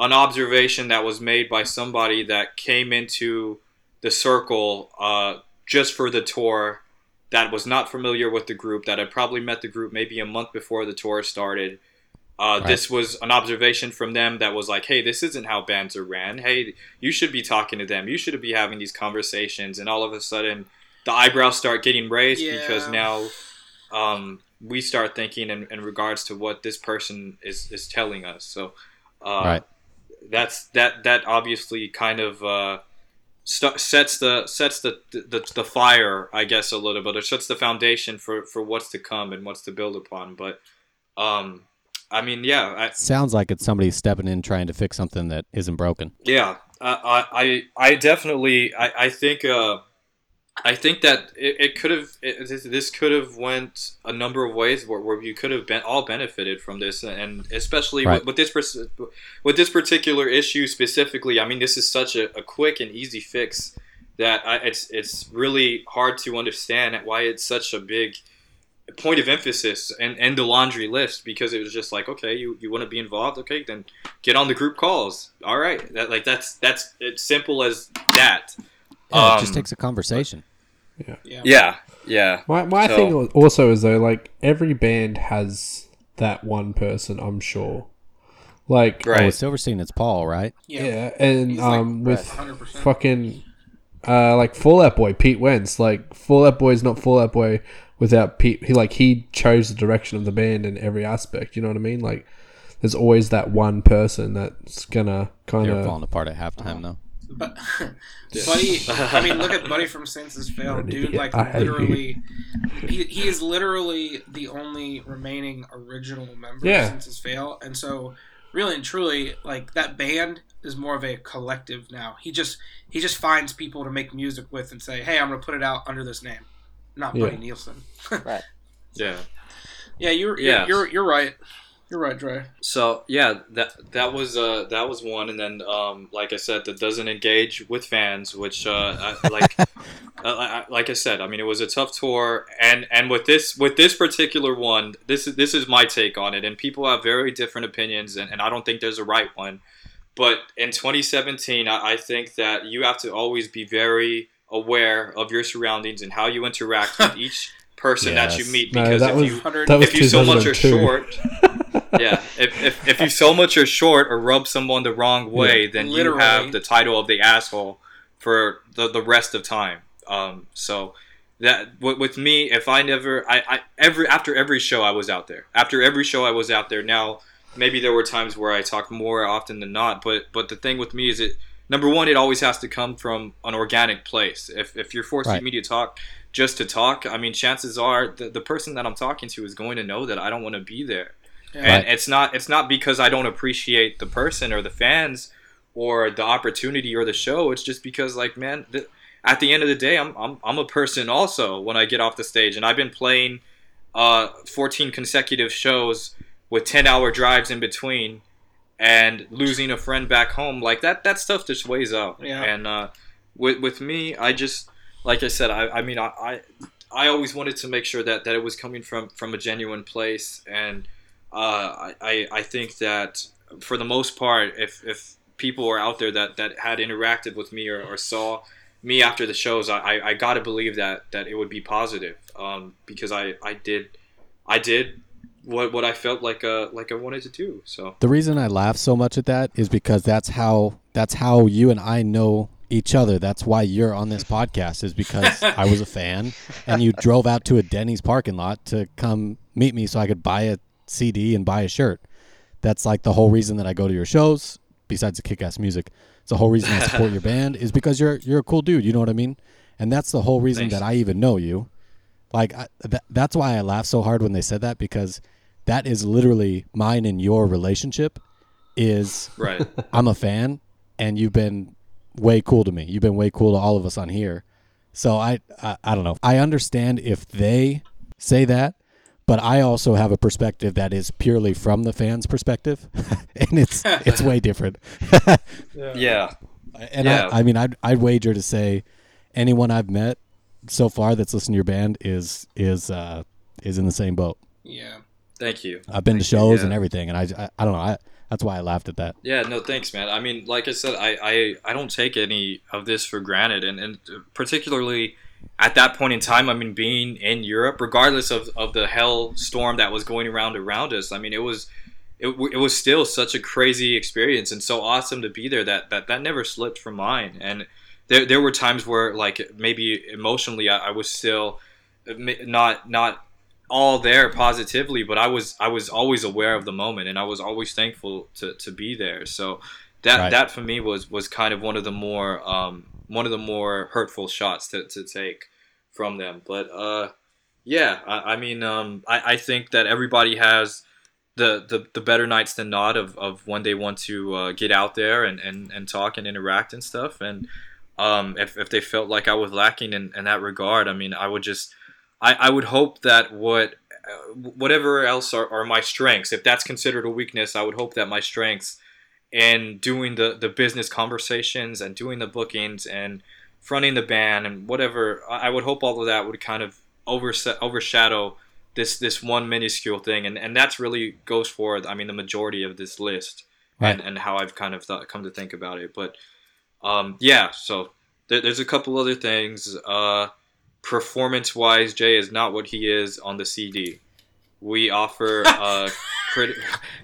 an observation that was made by somebody that came into the circle uh, just for the tour that was not familiar with the group that had probably met the group maybe a month before the tour started. Uh, Right. this was an observation from them that was like hey this isn't how bands are ran. Hey you should be talking to them. You should be having these conversations. And all of a sudden the eyebrows start getting raised because now um, we start thinking in, in regards to what this person is, is telling us. So uh, Right. that's that that obviously kind of uh, st- sets the sets the, the the fire I guess a little bit or sets the foundation for for what's to come and what's to build upon but um I mean yeah I, Sounds like it's somebody stepping in trying to fix something that isn't broken. yeah, I, I, I definitely, I, I think, uh, I think that it, it could have it, this, this could have went a number of ways where, where you could have been all benefited from this. And especially Right. with, with this with this particular issue specifically I mean this is such a, a quick and easy fix that I, it's it's really hard to understand why it's such a big point of emphasis and, and the laundry list because it was just like okay you, you want to be involved? Okay then get on the group calls. All right. That like that's that's it's simple as that Yeah, it just Um, takes a conversation. Yeah. yeah yeah My my So- thing also is though, like every band has that one person. I'm sure. Like Right. Oh, with Silverstein, it's Paul, right? yeah, Yeah. and He's like um with 100%. fucking uh like Fall Out Boy Pete Wentz. Like Fall Out Boy is not Fall Out Boy without Pete. He like he chose the direction of the band in every aspect. You know what I mean? Like there's always that one person that's gonna kind They're of falling apart at halftime, though. But [LAUGHS] Buddy, I mean, look at [LAUGHS] Buddy from Senses Fail, dude. Like I hate you. literally, he, he is literally the only remaining original member Yeah. of Senses Fail, and so really and truly, like that band is more of a collective now. He just he just finds people to make music with and say, hey, I'm gonna put it out under this name, not Buddy Yeah. Nielsen. [LAUGHS] Right. yeah yeah, you're Yes. you're, you're you're right. You're right, Dre. So yeah, that that was uh that was one, and then um like I said, that doesn't engage with fans, which uh I, [LAUGHS] like uh, I, like I said, I mean it was a tough tour, and and with this with this particular one, this is this is my take on it, and people have very different opinions, and, and I don't think there's a right one, but in 2017, I, I think that you have to always be very aware of your surroundings and how you interact with [LAUGHS] each person that you Yes. meet, no, because that if was you that was if you so much are short, [LAUGHS] yeah, if, if, if you so much are short or rub someone the wrong way, then you Literally. have the title of the asshole for the, the rest of time. Um, so that with, with me, if I never, I, I every after every show I was out there. After every show I was out there. Now maybe there were times where I talked more often than not, but but the thing with me is it number one, it always has to come from an organic place. If if you're forcing Right. me to talk just to talk, I mean, chances are the, the person that I'm talking to is going to know that I don't want to be there Yeah. and Right. it's not it's not because I don't appreciate the person or the fans or the opportunity or the show. It's just because like man, th- at the end of the day, I'm, I'm I'm a person also when I get off the stage, and I've been playing uh 14 consecutive shows with 10 hour drives in between and losing a friend back home like that that stuff just weighs out. Yeah. and uh with with me i just like i said i i mean i i, I always wanted to make sure that that it was coming from from a genuine place. And uh i i, I think that for the most part if if people are out there that that had interacted with me or, or saw me after the shows i i, I gotta believe that that it would be positive. Um because i i did i did what what i felt like uh like i wanted to do so The reason I laugh so much at that is because that's how that's how you and I know each other. That's why you're on this podcast is because [LAUGHS] I was a fan and you drove out to a Denny's parking lot to come meet me so I could buy a CD and buy a shirt. That's like the whole reason that I go to your shows besides the kick-ass music. It's the whole reason I support your [LAUGHS] band is because you're you're a cool dude, you know what I mean? And that's the whole reason Thanks. that I even know you. Like I, th- that's why I laugh so hard when they said that because that is literally mine and your relationship is right [LAUGHS] I'm a fan and you've been way cool to me. You've been way cool to all of us on here. So I, I I don't know. I understand if they say that, but I also have a perspective that is purely from the fans' perspective, [LAUGHS] and it's [LAUGHS] it's way different. yeah And Yeah. I, I mean, I'd I'd wager to say anyone I've met so far that's listened to your band is is uh, is in the same boat. Yeah. Thank you I've been to Thank you, shows yeah. and everything, and I, I I don't know. I that's why I laughed at that. Yeah, no, thanks, man. I mean, like I said, I, I, I don't take any of this for granted, and, and particularly at that point in time, I mean, being in Europe, regardless of, of the hell storm that was going around around us, I mean, it was it, it was still such a crazy experience and so awesome to be there that that, that never slipped from mine. And there, there were times where, like, maybe emotionally, I, I was still uh, not not all there positively, but I was I was always aware of the moment, and I was always thankful to, to be there. So that Right. that for me was was kind of one of the more um, one of the more hurtful shots to, to take from them. But uh, yeah, I, I mean, um, I, I think that everybody has the, the, the better nights than not of, of when they want to uh, get out there and, and, and talk and interact and stuff. And Um, if if they felt like I was lacking in, in that regard, I mean, I would just, I, I would hope that what, uh, whatever else are, are my strengths, if that's considered a weakness, I would hope that my strengths in doing the the business conversations and doing the bookings and fronting the band and whatever, I I would hope all of that would kind of overse- overshadow this this one minuscule thing, and and that's really goes for I mean the majority of this list, and and how I've kind of thought, come to think about it. But um, yeah, so there, there's a couple other things. Uh, performance wise, Jay is not what he is on the CD. We offer uh, [LAUGHS] crit-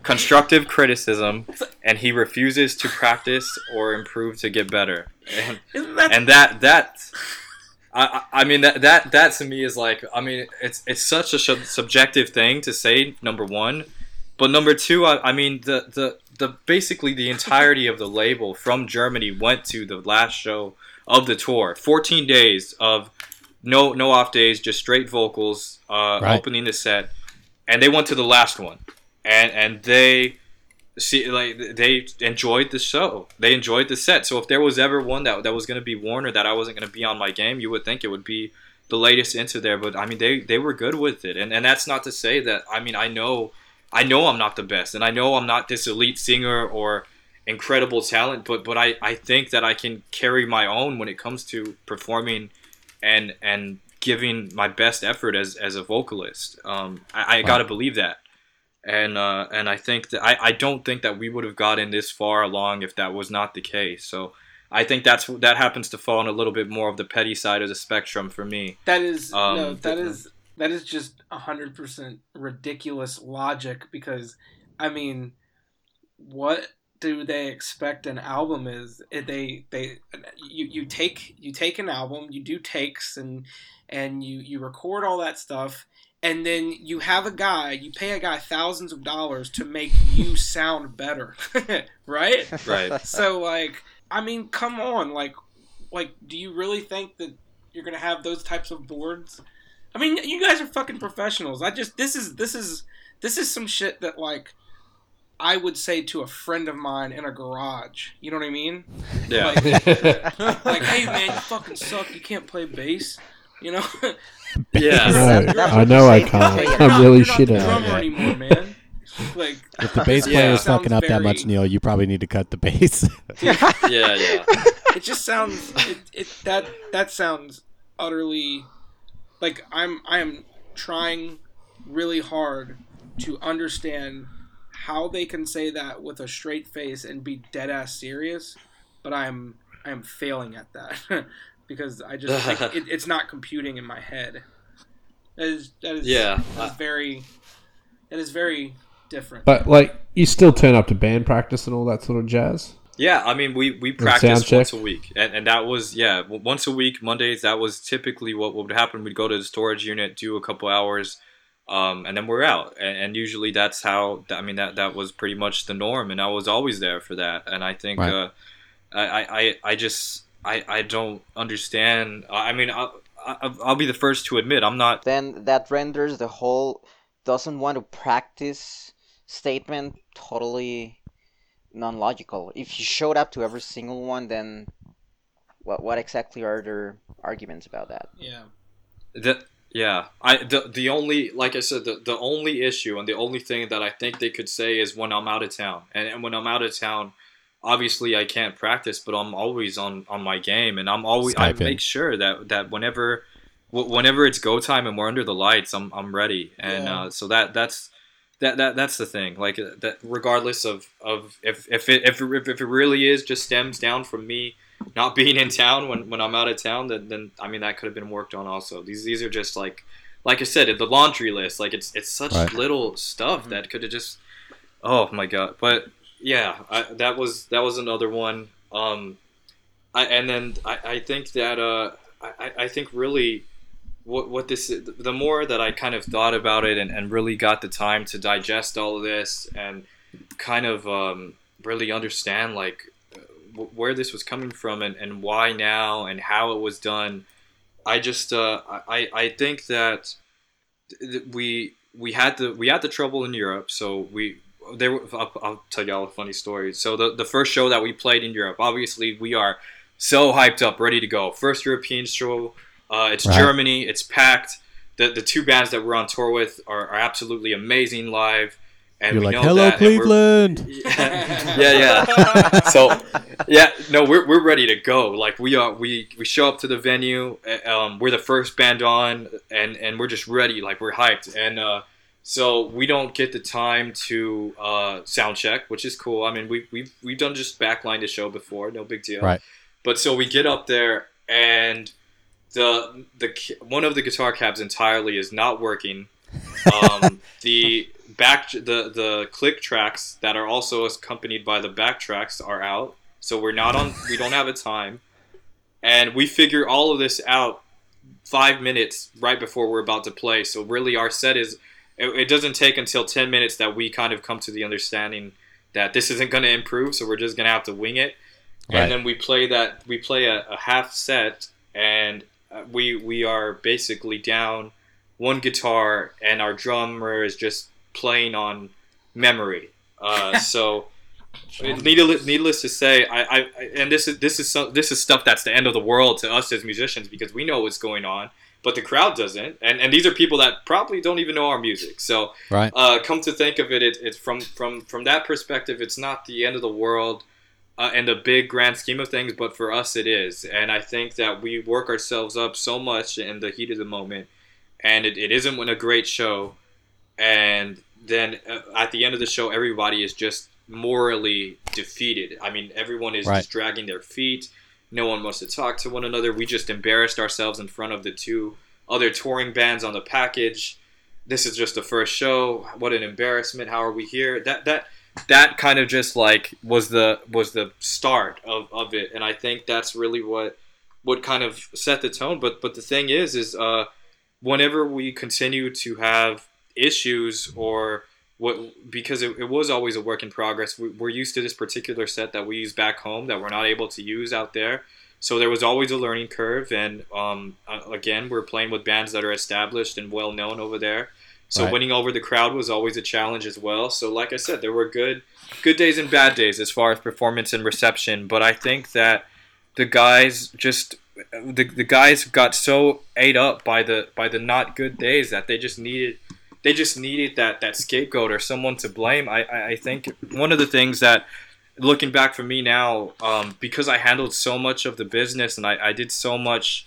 constructive criticism, and he refuses to practice or improve to get better. And, that and that that I, I I mean that that that to me is like I mean it's it's such a sub- subjective thing to say number one, but number two I, I mean the the the basically the entirety of the label from Germany went to the last show of the tour. Fourteen days of no no off days, just straight vocals uh, Right. opening the set, and they went to the last one, and and they see like they enjoyed the show. They enjoyed the set. So if there was ever one that, that was going to be worn or that i wasn't going to be on my game you would think it would be the latest into there. But i mean they they were good with it. And and that's not to say that i mean i know i know i'm not the best. And i know i'm not this elite singer or incredible talent. But but i i think that i can carry my own when it comes to performing and and giving my best effort as as a vocalist um i, I gotta believe that and uh, and I think that I, I don't think that we would have gotten this far along if that was not the case. So I think that's that happens to fall on a little bit more of the petty side of the spectrum for me. That is Um, no, that the- is that is just hundred percent ridiculous logic because I mean, what do they expect an album is? Eh, they they you you take you take an album, you do takes and and you you record all that stuff. And then you have a guy, you pay a guy thousands of dollars to make you sound better, [LAUGHS] right? Right. so like i mean come on like like do you really think that you're gonna have those types of boards i mean you guys are fucking professionals i just this is this is this is some shit that like i would say to a friend of mine in a garage you know what i mean Yeah. like, [LAUGHS] like hey man you fucking suck you can't play bass you know [LAUGHS] yeah. No, That I know I can't. nothing. I'm not- really shit the at drummer it. anymore man like If the bass Yeah. player is Sounds fucking up that much, Neil, you probably need to cut the bass. [LAUGHS] Yeah. Yeah. it just sounds it, it that that sounds utterly like i'm i am trying really hard to understand how they can say that with a straight face and be dead ass serious but i'm i am failing at that [LAUGHS] because i just like, [LAUGHS] it, it's not computing in my head that is that is Yeah. that is very that is very different But like, you still turn up to band practice and all that sort of jazz. Yeah, I mean, we, we sound practiced once a week, and, and that was yeah, once a week. Mondays, that was typically what would happen. We'd go to the storage unit, do a couple hours, um, and then we're out. And, and usually, that's how I mean that that was pretty much the norm, and I was always there for that. And I think Right. uh, I, I I just I, I don't understand. I I mean, I'll, I'll I'll be the first to admit I'm not then that renders the whole doesn't want to practice statement totally non-logical. If you showed up to every single one, then what what exactly are their arguments about that? yeah The, yeah, I the, the only like I said the, the only issue and the only thing that I think they could say is when I'm out of town and, and when I'm out of town, obviously I can't practice, but I'm always on on my game and I'm always I in. make sure that that whenever wh- whenever it's go time and we're under the lights, I'm I'm ready and Yeah. uh, so that that's. That, that that's the thing like uh, that regardless of, of if if it if, it- if it really is just stems down from me not being in town when, when I'm out of town, then, then I mean that could have been worked on also. These these are just like like I said, the laundry list. Like it's it's such Right. little stuff that could have just oh my god. But yeah, I, that was that was another one. Um, I and then I, I think that uh I, I- think really what what this the more that I kind of thought about it and, and really got the time to digest all of this and kind of um, really understand like w- where this was coming from and, and why now and how it was done. I just uh, I, I think that th- th- we we had the we had the trouble in Europe, so we there. I'll, I'll tell y'all a funny story. So the the first show that we played in Europe, obviously we are so hyped up, ready to go. First European show. Uh, it's Right. Germany. It's packed. The the two bands that we're on tour with are, are absolutely amazing live. And You're like, hello, that, and we're- Cleveland. [LAUGHS] yeah, yeah. So, yeah, no, we're, we're ready to go. Like we are, we we show up to the venue. uh, Um, we're the first band on, and and we're just ready. Like we're hyped, and uh, so we don't get the time to uh, sound check, which is cool. I mean, we we've we've done just backline the show before, no big deal. Right. But so we get up there, and the the one of the guitar cabs entirely is not working. Um, [LAUGHS] the back the the click tracks that are also accompanied by the back tracks are out, so we're not on. We don't have a time, and we figure all of this out five minutes right before we're about to play. So really, our set is. It, it doesn't take until ten minutes that we kind of come to the understanding that this isn't going to improve, so we're just going to have to wing it. Right. And then we play that. We play a, a half set, and uh, we we are basically down one guitar, and our drummer is just playing on memory. Uh, [LAUGHS] so, needless, needless to say, I, I and this is this is so, this is stuff that's the end of the world to us as musicians because we know what's going on, but the crowd doesn't. And and these are people that probably don't even know our music. So, Right. uh, come to think of it, it, it's from from from that perspective, it's not the end of the world uh, in the big grand scheme of things, but for us it is. And I think that we work ourselves up so much in the heat of the moment, and it, it isn't when a great show. And then uh, at the end of the show, everybody is just morally defeated. I mean, everyone is Right. just dragging their feet. No one wants to talk to one another. We just embarrassed ourselves in front of the two other touring bands on the package. This is just the first show. What an embarrassment! How are we here? That that that kind of just like was the was the start of, of it and i think that's really what what kind of set the tone but but the thing is is uh whenever we continue to have issues or what because it, it was always a work in progress we, we're used to this particular set that we use back home that we're not able to use out there so there was always a learning curve and um, uh, again we're playing with bands that are established and well known over there so Right. winning over the crowd was always a challenge as well. So like I said, there were good good days and bad days as far as performance and reception, but I think that the guys just the, the guys got so ate up by the by the not good days that they just needed they just needed that that scapegoat or someone to blame. I I, I think one of the things that looking back for me now, um, because I handled so much of the business and I, I did so much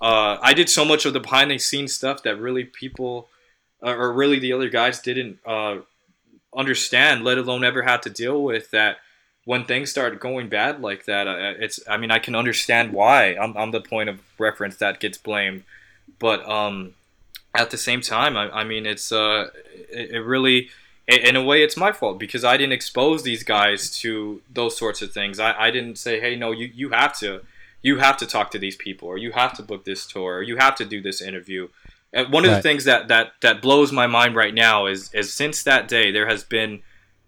uh, I did so much of the behind the scenes stuff that really people uh, or really the other guys didn't uh, understand, let alone ever had to deal with that. When things start going bad like that, it's I mean I can understand why. I'm, I'm the point of reference that gets blamed, but um, at the same time, I, I mean it's uh, it, it really in a way it's my fault because I didn't expose these guys to those sorts of things. I, I didn't say, hey, no, you, you have to you have to talk to these people or you have to book this tour or you have to do this interview. And one of the things that, that, that blows my mind right now is, is since that day there has been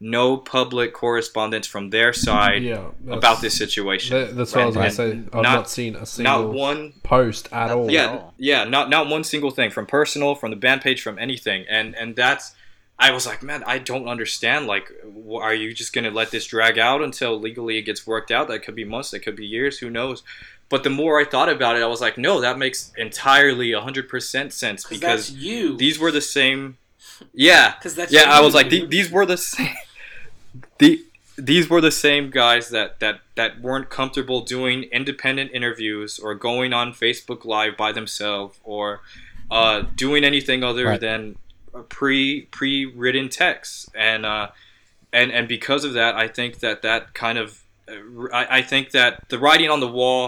no public correspondence from their side Yeah, about this situation. That, that's what I was going to say. I've not- not, seen a single Not one post at all. Yeah yeah not not one single thing from personal from the band page from anything and and that's i was like man i don't understand like are you just gonna let this drag out until legally it gets worked out that could be months that could be years who knows but the more i thought about it i was like no that makes entirely 100% sense Because because that's you. these were the same yeah [LAUGHS] Because that's yeah i was like these were the [LAUGHS] same the these were the same guys that that that weren't comfortable doing independent interviews or going on facebook live by themselves or uh, doing anything other Right. than pre pre written text and uh and and because of that i think that that kind of uh, I, I think that the writing on the wall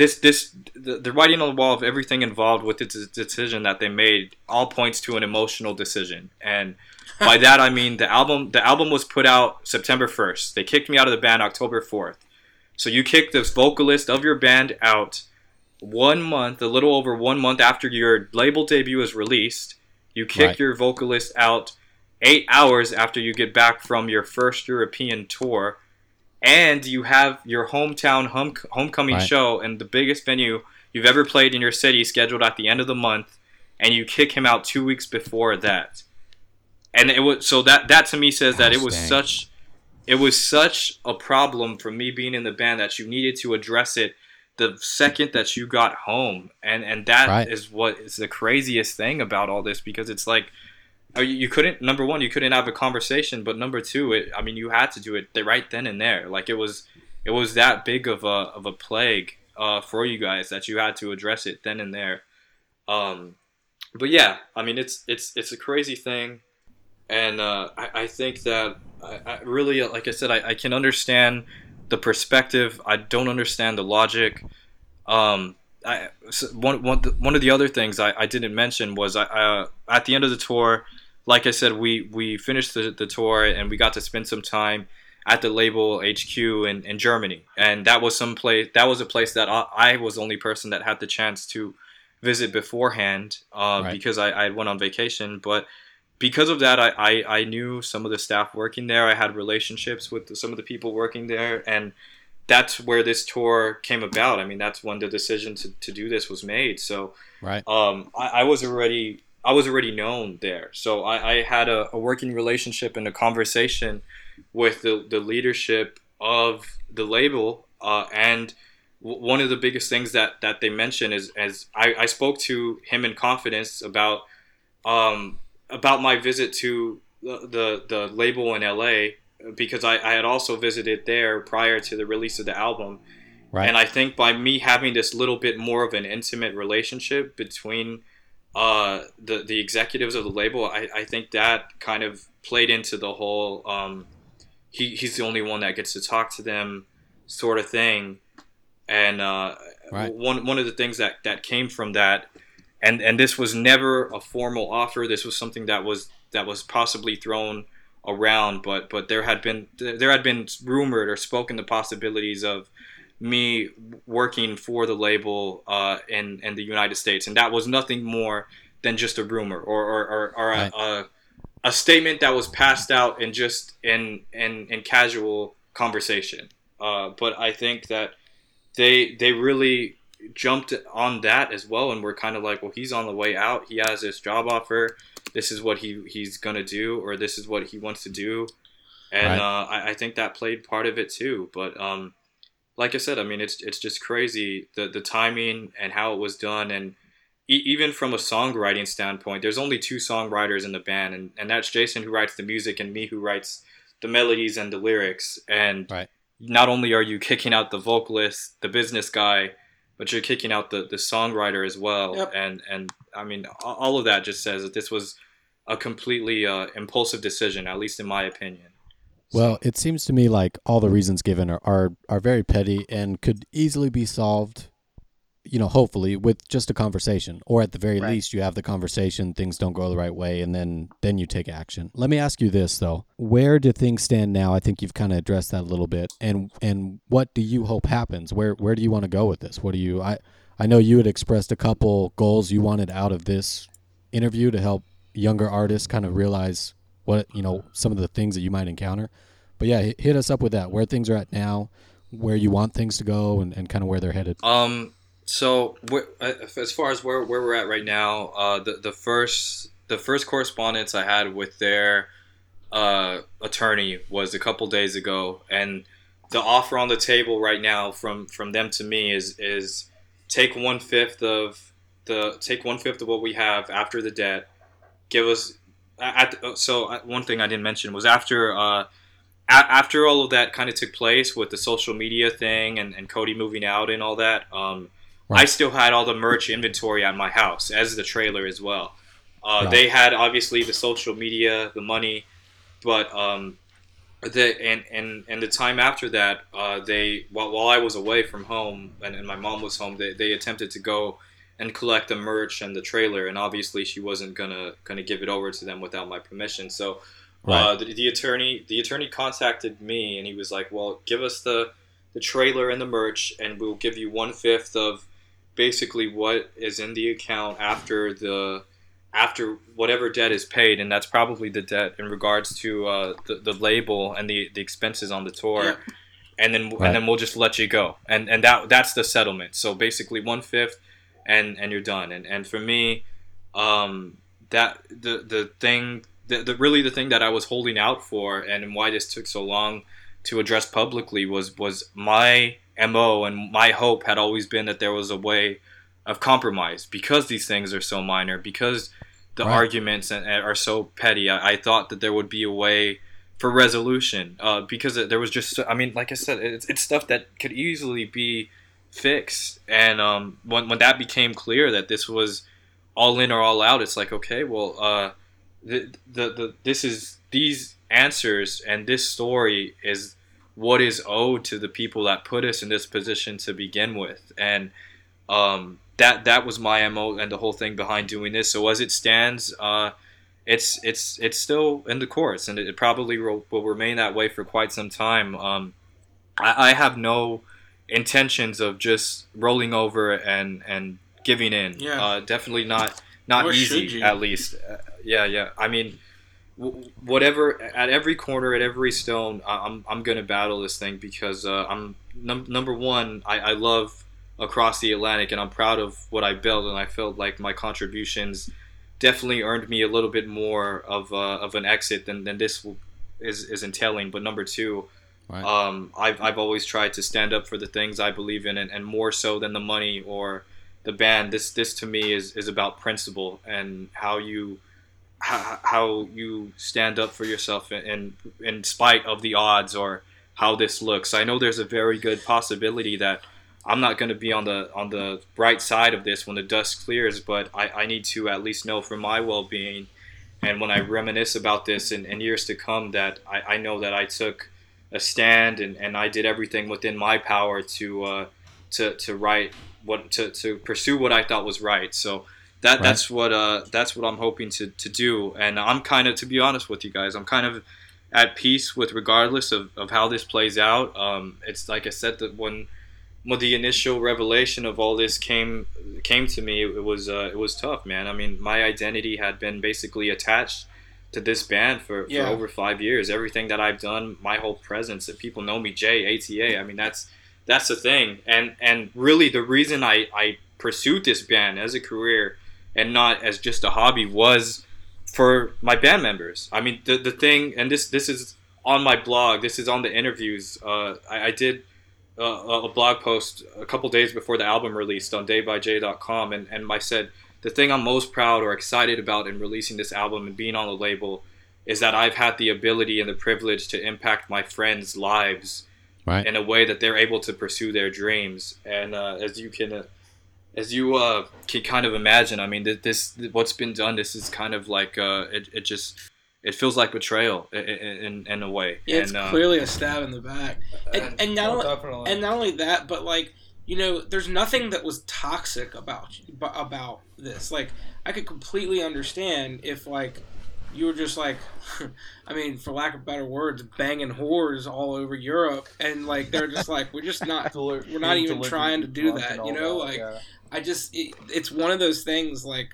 this this the, the writing on the wall of everything involved with the decision that they made all points to an emotional decision and by that i mean the album the album was put out september 1st they kicked me out of the band october 4th so you kick this vocalist of your band out one month a little over one month after your label debut is released. You kick Right. your vocalist out eight hours after you get back from your first european tour. And you have your hometown home, homecoming Right. show and the biggest venue you've ever played in your city scheduled at the end of the month. And you kick him out two weeks before that and it was so that that to me says that it was such it was such a problem for me being in the band that you needed to address it the second that you got home. And and that is Right. what is the craziest thing about all this because it's like uh, you couldn't number one you couldn't have a conversation but number two it i mean you had to do it right then and there. Like it was it was that big of a of a plague uh, for you guys that you had to address it then and there. Um but yeah i mean it's it's it's a crazy thing and uh, I, I think that I, I really like i said I, I can understand the perspective i don't understand the logic um I, one, one, one of the other things I, I didn't mention was I, uh, at the end of the tour, like I said, we, we finished the, the tour and we got to spend some time at the label HQ in, in Germany. And that was some place, that was a place that I, I was the only person that had the chance to visit beforehand uh, Right. because I, I went on vacation. But because of that, I, I, I knew some of the staff working there. I had relationships with some of the people working there. And that's where this tour came about. I mean, that's when the decision to, to do this was made. So Right. um, I, I was already I was already known there, so I, I had a, a working relationship and a conversation with the, the leadership of the label, uh, and w- one of the biggest things that, that they mentioned is as I, I spoke to him in confidence about um, about my visit to the, the, the label in LA because I, I had also visited there prior to the release of the album. Right. And I think by me having this little bit more of an intimate relationship between uh, the the executives of the label, I, I think that kind of played into the whole um, he, he's the only one that gets to talk to them sort of thing. And uh, Right. one one of the things that, that came from that, and and this was never a formal offer. This was something that was that was possibly thrown around, but but there had been there had been rumored or spoken the possibilities of me working for the label uh, in in the United States, and that was nothing more than just a rumor or or, or, or a, Right. a a statement that was passed out in just in in, in casual conversation. Uh, but I think that they they really jumped on that as well, and were kind of like, well, he's on the way out. He has this job offer. This is what he he's gonna do, or this is what he wants to do. And Right. uh, I, I think that played part of it too. But um, like I said, I mean, it's it's just crazy the the timing and how it was done, and e- even from a songwriting standpoint, there's only two songwriters in the band, and, and that's Jason who writes the music and me who writes the melodies and the lyrics. And Right. not only are you kicking out the vocalist, the business guy, but you're kicking out the, the songwriter as well. Yep. And and I mean, all of that just says that this was a completely uh, impulsive decision, at least in my opinion. Well, it seems to me like all the reasons given are, are, are very petty and could easily be solved, you know, hopefully with just a conversation. Or at the very Right. least you have the conversation, things don't go the right way, and then then you take action. Let me ask you this though. Where do things stand now? I think you've kind of addressed that a little bit. And and what do you hope happens? Where where do you want to go with this? What do you I I know you had expressed a couple goals you wanted out of this interview to help younger artists kind of realize what you know some of the things that you might encounter but yeah hit, hit us up with that where things are at now where you want things to go and, and kind of where they're headed Um. So, uh, as far as where, where we're at right now, uh, the the first the first correspondence I had with their uh, attorney was a couple days ago, and the offer on the table right now from from them to me is is take one fifth of the take one fifth of what we have after the debt, give us at the, so uh, one thing I didn't mention was after uh, a- after all of that kind of took place with the social media thing and, and Cody moving out and all that, um, I still had all the merch inventory at my house as the trailer as well. Uh, Right. They had obviously the social media, the money, but um, the and, and and the time after that, uh, they while, while I was away from home and, and my mom was home, they, they attempted to go and collect the merch and the trailer, and obviously she wasn't gonna gonna give it over to them without my permission. So uh, the, the attorney the attorney contacted me and he was like, "Well, give us the the trailer and the merch, and we'll give you one fifth of basically what is in the account after the after whatever debt is paid, and that's probably the debt in regards to uh, the the label and the the expenses on the tour." Yeah. And then Right. and then we'll just let you go, and and that that's the settlement. So basically one fifth, and and you're done. And and for me, um, that the the thing the, the really the thing that I was holding out for, and why this took so long to address publicly was was my mo and my hope had always been that there was a way of compromise because these things are so minor because the Right. arguments are so petty. I, I thought that there would be a way for resolution uh, because there was just I mean like I said it's, it's stuff that could easily be fixed and um, when, when that became clear that this was all in or all out it's like okay well uh, the, the, the this is these answers and this story is what is owed to the people that put us in this position to begin with. And um, that that was my mo and the whole thing behind doing this. So as it stands uh, it's it's it's still in the courts and it, it probably will, will remain that way for quite some time. Um, I, I have no intentions of just rolling over and and giving in. Yeah. uh, definitely not not Nor easy at least. Uh, yeah yeah. I mean whatever at every corner at every stone i'm, I'm gonna battle this thing because uh, i'm num- number one I, I love across the atlantic and i'm proud of what i built and i felt like my contributions definitely earned me a little bit more of, uh, of an exit than, than this is, is entailing but number two Right. um, I've, I've always tried to stand up for the things I believe in and, and more so than the money or the band this this to me is, is about principle and how you how, how you stand up for yourself in, in spite of the odds or how this looks I know there's a very good possibility that I'm not going to be on the on the bright side of this when the dust clears but I, I need to at least know for my well-being and when I reminisce about this in, in years to come that I, I know that I took a stand and, and I did everything within my power to uh, to to write what to, to pursue what I thought was right. So that Right. that's what uh, that's what I'm hoping to, to do. And I'm kind of to be honest with you guys, I'm kind of at peace with regardless of, of how this plays out. Um, it's like I said that when when the initial revelation of all this came came to me, it was uh, it was tough, man. I mean, my identity had been basically attached to this band for, Yeah. for over five years. Everything that I've done, my whole presence, that people know me, Jay, ATA. I mean, that's that's the thing. And and really, the reason I I pursued this band as a career and not as just a hobby was for my band members. I mean, the the thing, and this this is on my blog. This is on the interviews. Uh, I, I did uh, a blog post a couple days before the album released on daybyj.com, and and I said the thing I'm most proud or excited about in releasing this album and being on the label is that I've had the ability and the privilege to impact my friends' lives Right. in a way that they're able to pursue their dreams. And uh, as you can, uh, as you uh, can kind of imagine, I mean, th- this what's been done. This is kind of like uh, it, it just it feels like betrayal in, in, in a way. Yeah, it's and, uh, clearly a stab in the back. And, and not Well, only, and not only that, but like you know, there's nothing that was toxic about about this. Like I could completely understand if like you were just like, [LAUGHS] I mean, for lack of better words, banging whores all over Europe, and like they're just like, we're just not. We're not even trying to do that, you know, that, like- yeah. I just it, it's one of those things like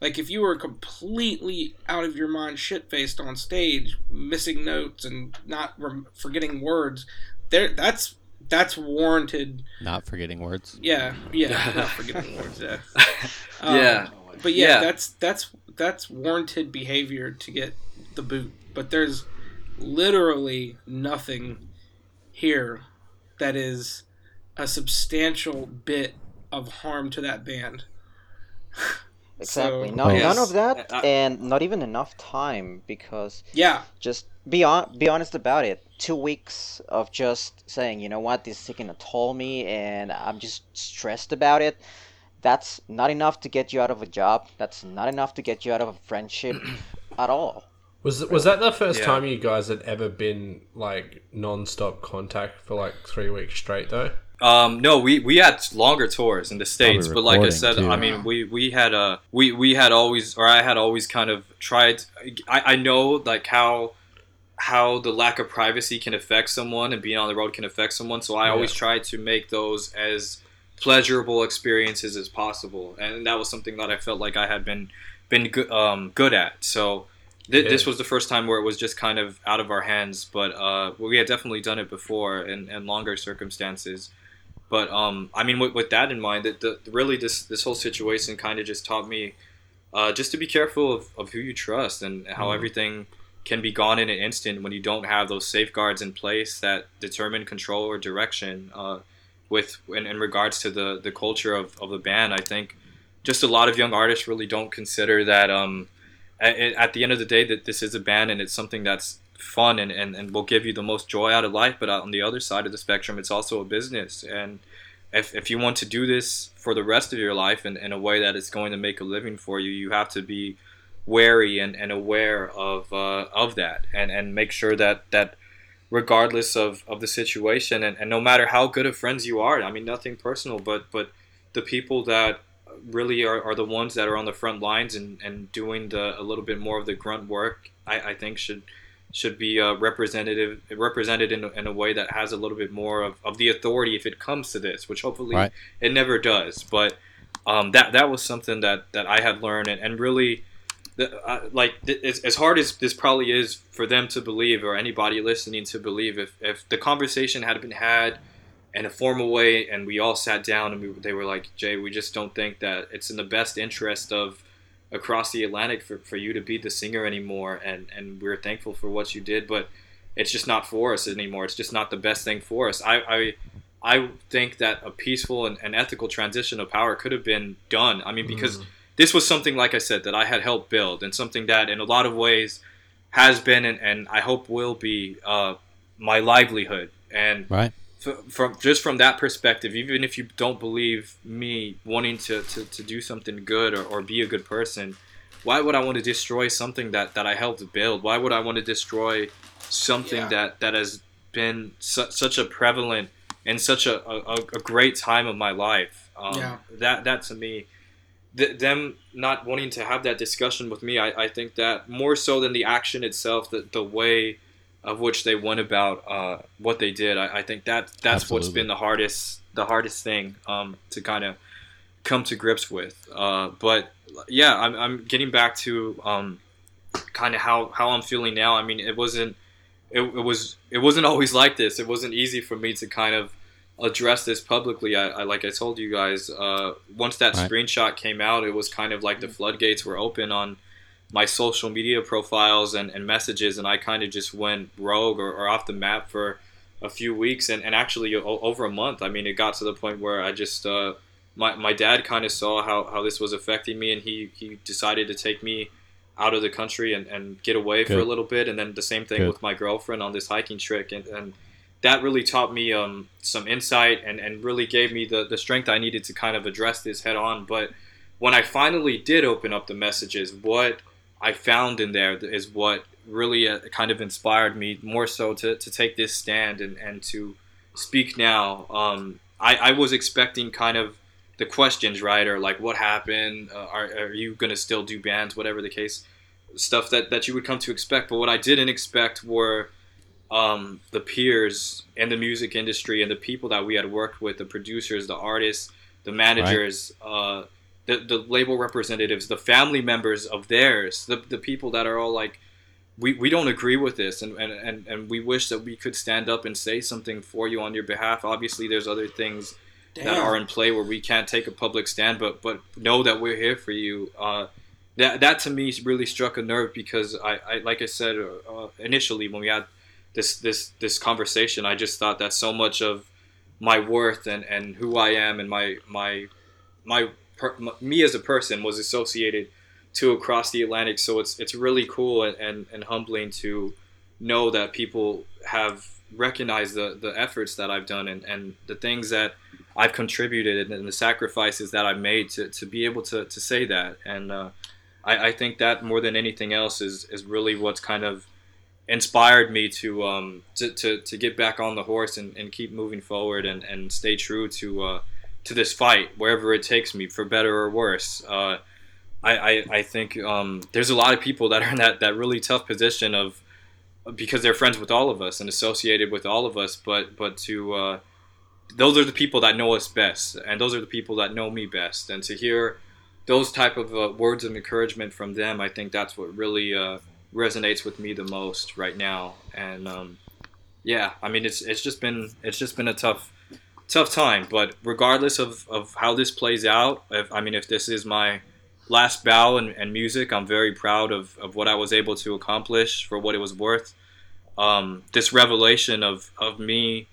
like if you were completely out of your mind shit faced on stage missing notes and not rem- forgetting words there that's that's warranted Not forgetting words. yeah yeah not [LAUGHS] forgetting words yeah [LAUGHS] Um, Yeah. but yeah, Yeah. that's that's that's warranted behavior to get the boot but there's literally nothing here that is a substantial bit of harm to that band [LAUGHS] Exactly. So- no, Yes. none of that, I- and not even enough time because yeah just be on, be honest about it. Two weeks of just saying, you know what, this is taking a toll on me, and I'm just stressed about it. That's not enough to get you out of a job. That's not enough to get you out of a friendship [CLEARS THROAT] at all. Was was that the first Yeah. time you guys had ever been like non-stop contact for like three weeks straight though? Um, no, we, we had longer tours in the states, but like I said, too. I mean, we, we had uh we, we had always or I had always kind of tried. I, I know like how how the lack of privacy can affect someone and being on the road can affect someone. So I always try to make those as pleasurable experiences as possible, and that was something that I felt like I had been been good um, good at. So. Th- This was the first time where it was just kind of out of our hands, but uh, we had definitely done it before in, in longer circumstances. But um, I mean, with, with that in mind, that the really this this whole situation kind of just taught me uh, just to be careful of, of who you trust and how Mm. everything can be gone in an instant when you don't have those safeguards in place that determine control or direction. Uh, with in, in regards to the the culture of, of the band, I think just a lot of young artists really don't consider that um, at, at the end of the day that this is a band and it's something that's fun and, and, and will give you the most joy out of life. But on the other side of the spectrum it's also a business. And if, if you want to do this for the rest of your life in, in a way that is going to make a living for you you have to be wary and, and aware of uh, of that and, and make sure that that regardless of, of the situation and, and no matter how good of friends you are I mean nothing personal but but the people that really are, are the ones that are on the front lines and, and doing the a little bit more of the grunt work I, I think should should be uh, representative represented in, a- in a way that has a little bit more of, of the authority if it comes to this which hopefully Right. it never does but um, that that was something that, that I had learned and, and really uh, like as, as hard as this probably is for them to believe or anybody listening to believe if, if the conversation had been had in a formal way and we all sat down and we, they were like jay we just don't think that it's in the best interest of across the atlantic for, for you to be the singer anymore and, and we're thankful for what you did but it's just not for us anymore. It's just not the best thing for us. I, I I think that a peaceful and, and ethical transition of power could have been done. I mean, because this was something, like I said, that I had helped build, and something that, in a lot of ways, has been and, and I hope will be uh, my livelihood. And Right. f- from just from that perspective, even if you don't believe me wanting to, to, to do something good or, or be a good person, why would I want to destroy something that, that I helped build? Why would I want to destroy something Yeah. that, that has been su- such a prevalent and such a, a, a great time of my life? Um, Yeah. That that to me, th- them not wanting to have that discussion with me, I, I think that more so than the action itself, the, the way of which they went about uh, what they did, I, I think that that's what's been the hardest the hardest thing um, to kind of come to grips with. Uh, but yeah, I'm, I'm getting back to um, kind of how, how I'm feeling now. I mean, it wasn't it, it was it wasn't always like this. It wasn't easy for me to kind of address this publicly. I, I like I told you guys, uh, once that Right. screenshot came out, it was kind of like the floodgates were open on my social media profiles and, and messages, and I kind of just went rogue or, or off the map for a few weeks and, and actually o- over a month. I mean, it got to the point where I just uh, my, my dad kind of saw how, how this was affecting me, and he, he decided to take me out of the country and, and get away for a little bit. And then the same thing Good. with my girlfriend on this hiking trip. And, and that really taught me um, some insight and, and really gave me the, the strength I needed to kind of address this head on. But when I finally did open up the messages, what I found in there is what really uh, kind of inspired me more so to, to take this stand and, and to speak now. Um, I, I was expecting kind of the questions, right? Or like, what happened? Uh, are, are you going to still do bands? Whatever the case, stuff that, that you would come to expect. But what I didn't expect were um, the peers in the music industry and the people that we had worked with, the producers, the artists, the managers, uh, the, the label representatives, the family members of theirs, the, the people that are all like, we, we don't agree with this and, and, and, and we wish that we could stand up and say something for you on your behalf. Obviously, there's other things that are in play where we can't take a public stand, but but know that we're here for you. Uh, that that to me really struck a nerve because I, I like I said uh, initially when we had this this this conversation, I just thought that so much of my worth and, and who I am and my my my, per, m me as a person was associated to across the Atlantic. So it's it's really cool and, and, and humbling to know that people have recognized the, the efforts that I've done and, and the things that I've contributed and the sacrifices that I've made to, to be able to, to say that. And uh, I, I think that more than anything else is, is really what's kind of inspired me to um, to, to, to get back on the horse and, and keep moving forward and, and stay true to uh, to this fight wherever it takes me for better or worse. Uh, I, I, I think um, there's a lot of people that are in that, that really tough position of because they're friends with all of us and associated with all of us, but but to uh, those are the people that know us best, and those are the people that know me best, and to hear those type of uh, words of encouragement from them, I think that's what really uh, resonates with me the most right now. And um, yeah, I mean, it's it's just been it's just been a tough tough time, but regardless of, of how this plays out, if I mean, if this is my last bow and, and music. I'm very proud of, of what I was able to accomplish for what it was worth. Um, this revelation of, of me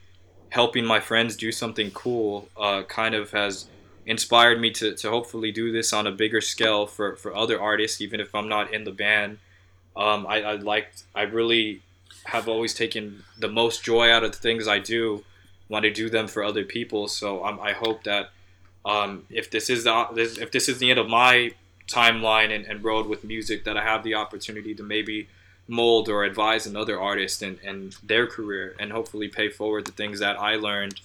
helping my friends do something cool uh, kind of has inspired me to, to hopefully do this on a bigger scale for, for other artists, even if I'm not in the band. Um, I, I liked, I really have always taken the most joy out of the things I do when I do them for other people. So um, I hope that um, if this is the if this is the end of my timeline and, and road with music, that I have the opportunity to maybe mold or advise another artist and, and their career and hopefully pay forward the things that I learned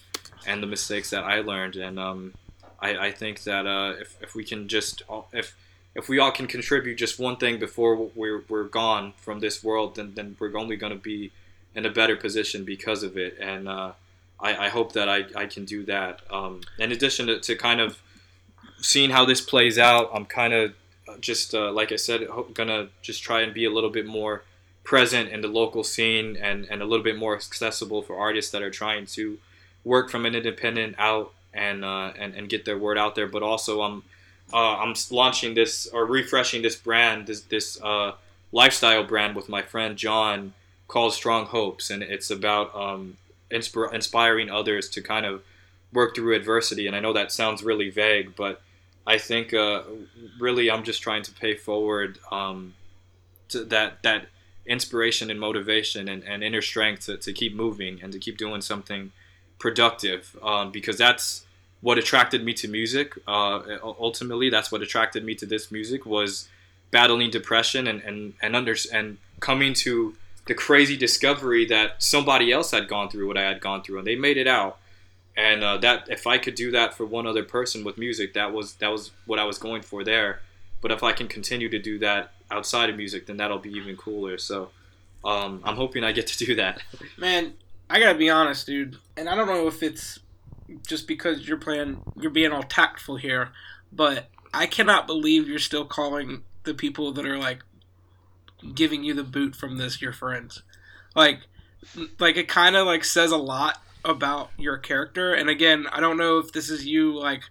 and the mistakes that I learned. And um, I, I think that uh, if, if we can just if if we all can contribute just one thing before we're, we're gone from this world, then, then we're only going to be in a better position because of it. And uh, I, I hope that I, I can do that. Um, in addition to, to kind of seeing how this plays out, I'm kind of just, uh, like I said, gonna just try and be a little bit more present in the local scene and, and a little bit more accessible for artists that are trying to work from an independent out and, uh, and, and get their word out there. But also, I'm uh, I'm launching this or refreshing this brand, this this uh, lifestyle brand with my friend John called Strong Hopes, and it's about um, inspir- inspiring others to kind of work through adversity. And I know that sounds really vague, but I think uh, really I'm just trying to pay forward um, to that that inspiration and motivation and, and inner strength to, to keep moving and to keep doing something productive um, because that's what attracted me to music. Uh, ultimately, that's what attracted me to this music was battling depression and and and under and coming to the crazy discovery that somebody else had gone through what I had gone through, and they made it out. And uh, that if I could do that for one other person with music, that was that was what I was going for there. But if I can continue to do that outside of music, then that'll be even cooler. So um, I'm hoping I get to do that. Man, I gotta be honest, dude. And I don't know if it's just because you're playing, you're being all tactful here, but I cannot believe you're still calling the people that are like giving you the boot from this your friends. Like, like it kind of like says a lot about your character. And again, I don't know if this is you like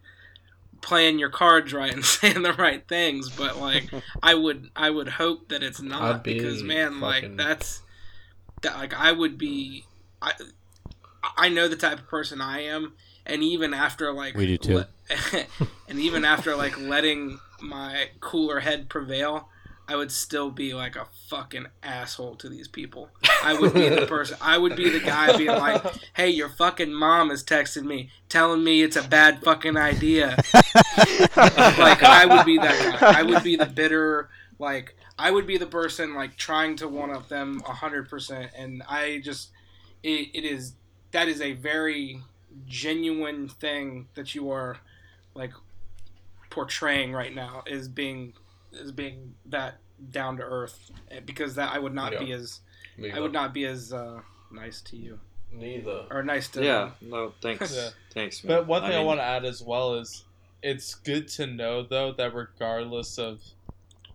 playing your cards right and [LAUGHS] saying the right things, but like [LAUGHS] I would I would hope that it's not be because man, like that's that like I would be I I know the type of person I am and even after like We do too. le- [LAUGHS] and even after like letting my cooler head prevail, I would still be like a fucking asshole to these people. I would be the person. I would be the guy being like, "Hey, your fucking mom is texting me, telling me it's a bad fucking idea." like I would be that guy. I would be the bitter. Like I would be the person like trying to one up them a hundred percent. And I just, it, it is that is a very genuine thing that you are like portraying right now is being is being that down to earth because that I would not be Yeah. as I would not be as uh, nice to you Neither. or nice to yeah, no, thanks, Yeah. thanks. Man. But one thing I, mean, want to add as well is it's good to know though that regardless of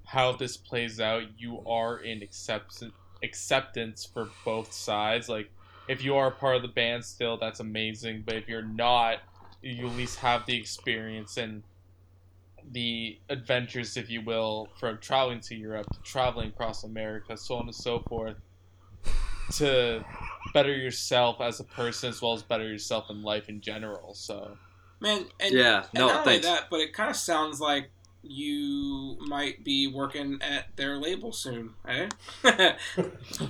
how this plays out, you are in acceptance acceptance for both sides. Like if you are part of the band still, that's amazing. But if you're not, you at least have the experience and the adventures, if you will, from traveling to Europe, to traveling across America, so on and so forth, to better yourself as a person as well as better yourself in life in general. So man. And, Yeah, and no, not only that, but it kind of sounds like you might be working at their label soon, eh? [LAUGHS]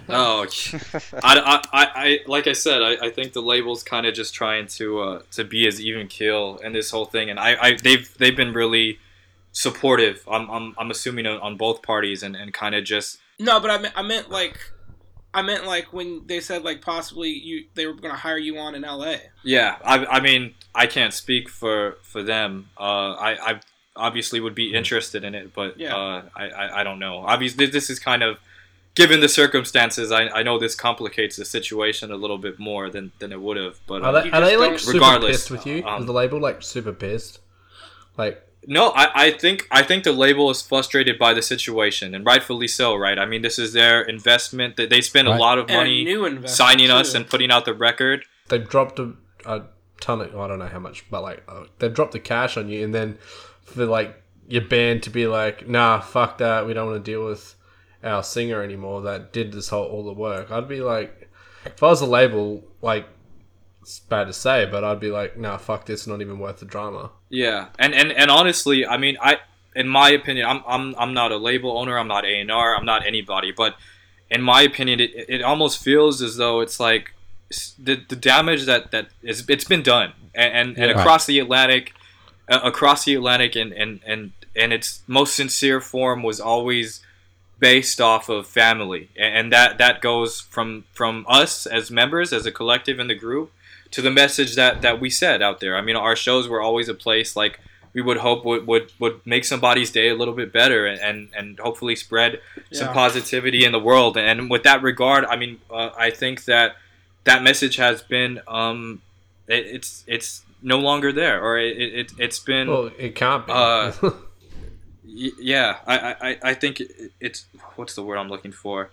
Oh, I, I, I, I, like I said, I, I think the label's kind of just trying to uh, to be as even keel in this whole thing, and I, I they've they've been really supportive. I'm, I'm, I'm assuming on, on both parties, and, and kind of just no, but I meant I meant like I meant like when they said like possibly you they were going to hire you on in L.A. yeah. I, I mean, I can't speak for for them. Uh, I, I obviously would be interested in it, but Yeah. uh, I, I, I don't know. Obviously, this is kind of given the circumstances. I, I know this complicates the situation a little bit more than, than it would have. But Are uh, they, are they like super Regardless, pissed with you? um, Is the label like super pissed? Like, No, I, I think I think the label is frustrated by the situation, and rightfully so, right? I mean, this is their investment. That they spend Right. a lot of money new investment, signing us and putting out the record. they've dropped a, a ton of I don't know how much, but like uh, they've dropped the cash on you, and then for like your band to be like, nah, fuck that, we don't want to deal with our singer anymore that did this whole all the work. I'd be like, if I was a label, like, it's bad to say, but I'd be like, nah, fuck this, not even worth the drama. Yeah, and and and honestly, I mean, I in my opinion, I'm I'm I'm not a label owner, I'm not A and R, I'm not anybody, but in my opinion, it, it almost feels as though it's like the the damage that that is it's been done, and and, and Yeah. across the Atlantic, uh, across the Atlantic, and and and and its most sincere form was always based off of family, and, and that that goes from from us as members, as a collective in the group, to the message that that we said out there. I mean, our shows were always a place like we would hope would would, would make somebody's day a little bit better and and, and hopefully spread some Yeah. positivity in the world. And with that regard, I mean, uh, I think that that message has been um, it, it's it's no longer there, or it, it it's been. Well, it can't be. Uh, [LAUGHS] Y- yeah, I, I, I- think it's what's the word I'm looking for.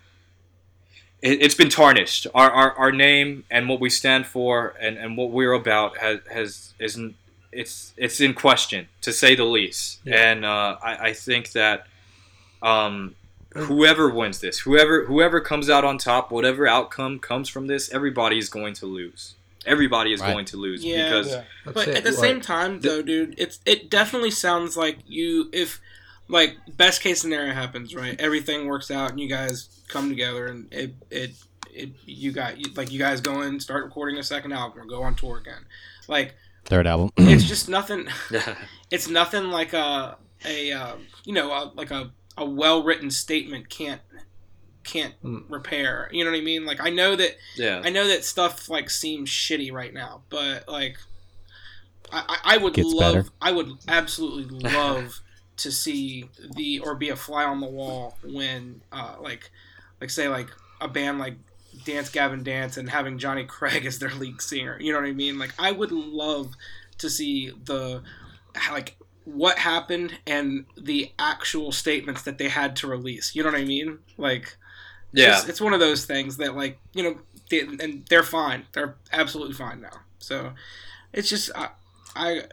It, it's been tarnished. Our, our our name and what we stand for and, and what we're about has has isn't it's it's in question to say the least. Yeah. And uh, I I think that um whoever wins this, whoever whoever comes out on top, whatever outcome comes from this, everybody is going to lose. Everybody is Right. going to lose Yeah. because Yeah. But it, at the like- same time, though, dude, it's it definitely sounds like you if like best case scenario happens, right? Everything works out and you guys come together and it it it you got like you guys go and start recording a second album or go on tour again. Like Third album. [CLEARS THROAT] it's just nothing. [LAUGHS] It's nothing like a a uh, you know a, like a a well written statement can't can't Mm. repair. You know what I mean? Like I know that yeah. I know that stuff like seems shitty right now, but like I, I I would Gets love better. I would absolutely [LAUGHS] love to see the or be a fly on the wall when uh like like say like a band like Dance Gavin Dance and having Jonny Craig as their lead singer. You know what I mean? Like I would love to see the like what happened and the actual statements that they had to release. You know what I mean? Like yeah. just- it's one of those things that like you know they, and they're fine. They're absolutely fine now. So it's just I, I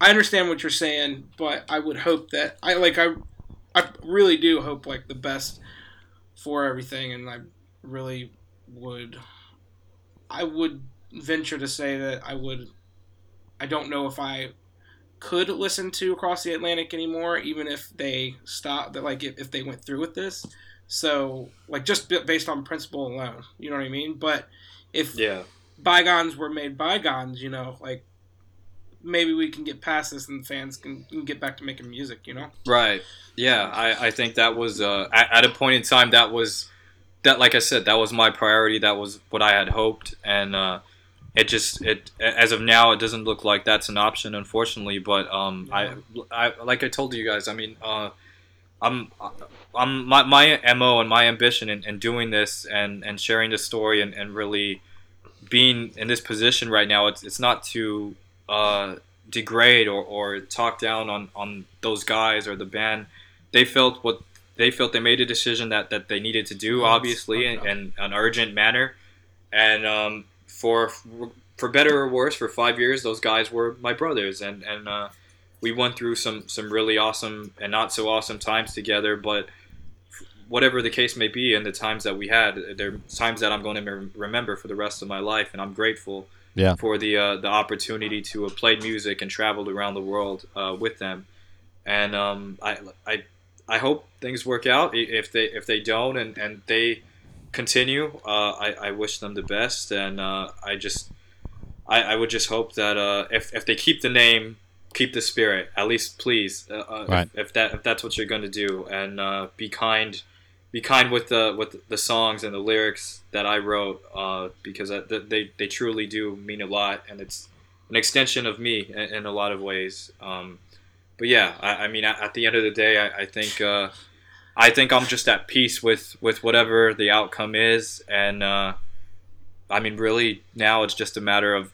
i understand what you're saying but i would hope that i like i i really do hope like the best for everything and i really would i would venture to say that i would i don't know if i could listen to across the atlantic anymore even if they stop that like if, if they went through with this so, like, just based on principle alone, you know what I mean? But if yeah. bygones were made bygones, you know, like, maybe we can get past this and fans can, can get back to making music, you know? Right. Yeah, I, I think that was uh, at, at a point in time that was that like I said that was my priority. That was what I had hoped, and uh, it just it as of now it doesn't look like that's an option, unfortunately. But um, I, I like I told you guys, I mean, uh, I'm I'm my, my mo and my ambition in, in doing this and and sharing this story and, and really being in this position right now. It's it's not to uh, degrade or, or talk down on, on those guys or the band. They felt what they felt they made a decision that, that they needed to do, obviously, in, in an urgent manner. And um, for for better or worse, for five years, those guys were my brothers, and and uh, we went through some some really awesome and not so awesome times together. But whatever the case may be, and the times that we had, they're times that I'm going to remember for the rest of my life, and I'm grateful Yeah. for the uh, the opportunity to have played music and traveled around the world uh, with them. And um, I, I I hope things work out. If they if they don't and, and they continue, uh, I, I wish them the best. And uh, I just I, I would just hope that uh, if if they keep the name, keep the spirit. At least, please, uh, uh, Right. if, if that if that's what you're going to do, and uh, be kind. Be kind with the with the songs and the lyrics that I wrote, uh, because I, they they truly do mean a lot, and it's an extension of me in, in a lot of ways. Um, but yeah, I, I mean, at, at the end of the day, I, I think uh, I think I'm just at peace with with whatever the outcome is, and uh, I mean, really, now it's just a matter of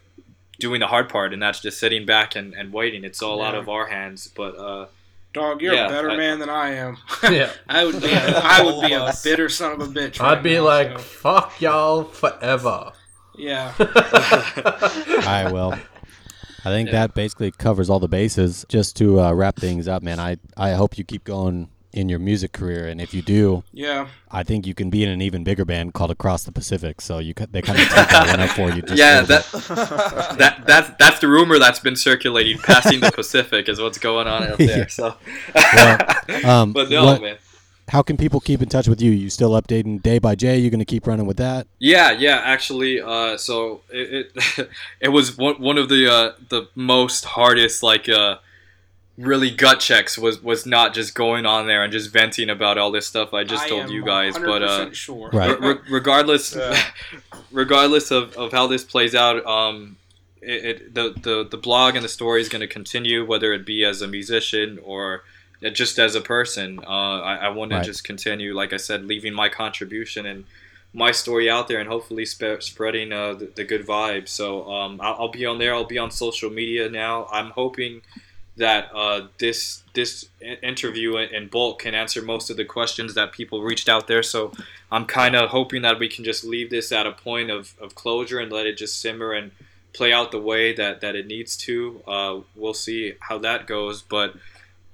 doing the hard part, and that's just sitting back and, and waiting. It's all out of our hands, but uh, Dog, you're Yeah, a better I- man than I am. [LAUGHS] Yeah. I would be. A, [LAUGHS] I would be a bitter son of a bitch. I'd right be now, like, so, fuck y'all forever. yeah. [LAUGHS] I will. I think Yeah. that basically covers all the bases. Just to uh, wrap things up, man, I, I hope you keep going in your music career. And if you do, Yeah. I think you can be in an even bigger band called Across the Pacific. So you cut- they kind of take that one up for you. Just yeah, that [LAUGHS] that that's that's the rumor that's been circulating. Passing the [LAUGHS] Pacific is what's going on out there. Yeah. So, [LAUGHS] um, but no, what- man. How can people keep in touch with you? You still updating day by day? You're going to keep running with that? Yeah, yeah. Actually, uh, so it it, it was one, one of the uh, the most hardest like uh, really gut checks was was not just going on there and just venting about all this stuff I just I told am you guys, but uh, sure. Right. re- re- regardless [LAUGHS] Yeah. [LAUGHS] regardless of, of how this plays out um it, it the, the the blog and the story is going to continue whether it be as a musician or just as a person uh, I, I want Right. to just continue like I said leaving my contribution and my story out there and hopefully spe- spreading uh, the, the good vibes so um, I'll, I'll be on there I'll be on social media now I'm hoping that uh, this this interview in bulk can answer most of the questions that people reached out there. So I'm kind of hoping that we can just leave this at a point of, of closure and let it just simmer and play out the way that, that it needs to. Uh, we'll see how that goes, but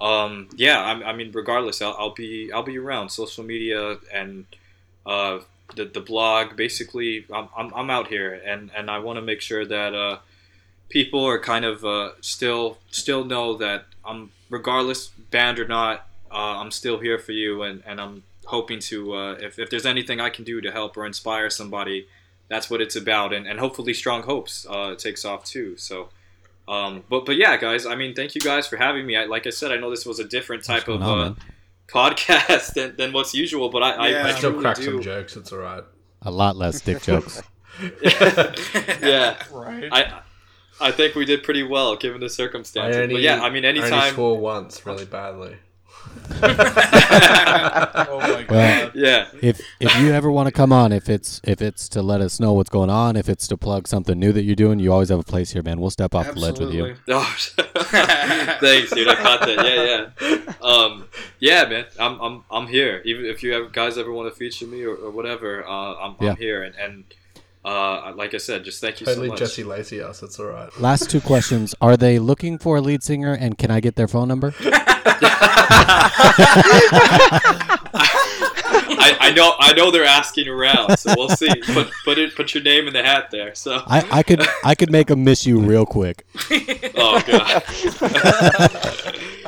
um, yeah, I, I mean, regardless, I'll, I'll be I'll be around social media and uh, the, the blog. Basically, I'm, I'm, I'm out here, and, and I want to make sure that uh, people are kind of uh, still still know that I'm regardless band or not, uh, I'm still here for you, and, and I'm hoping to uh, if, if there's anything I can do to help or inspire somebody, that's what it's about, and, and hopefully Strong Hopes uh, takes off too. So. Um, but but yeah, guys. I mean, thank you guys for having me. I, like I said, I know this was a different type of on, uh, podcast [LAUGHS] than, than what's usual, but I, I, Yeah. I Still truly crack do. some jokes. It's all right. A lot less dick jokes. [LAUGHS] [LAUGHS] yeah, Right. I I think we did pretty well given the I circumstances. only, but yeah, I mean, I only anytime. swore once really badly. [LAUGHS] oh my god. Well, yeah, if if you ever want to come on, if it's if it's to let us know what's going on, if it's to plug something new that you're doing, you always have a place here, man. We'll step off the ledge with you. Oh, [LAUGHS] thanks, dude. I caught that. Yeah, yeah. Um, yeah, man. I'm, I'm, I'm here. Even if you ever, guys ever want to feature me or, or whatever, uh, I'm, Yeah. I'm here. And, and uh, like I said, just thank you Totally so much. Jesse Lacey us. It's all right. Last two questions: Are they looking for a lead singer, and can I get their phone number? [LAUGHS] I, I know, I know they're asking around, so we'll see. Put, put it, put your name in the hat there. So, I, I could I could make them miss you real quick. [LAUGHS] oh god. [LAUGHS]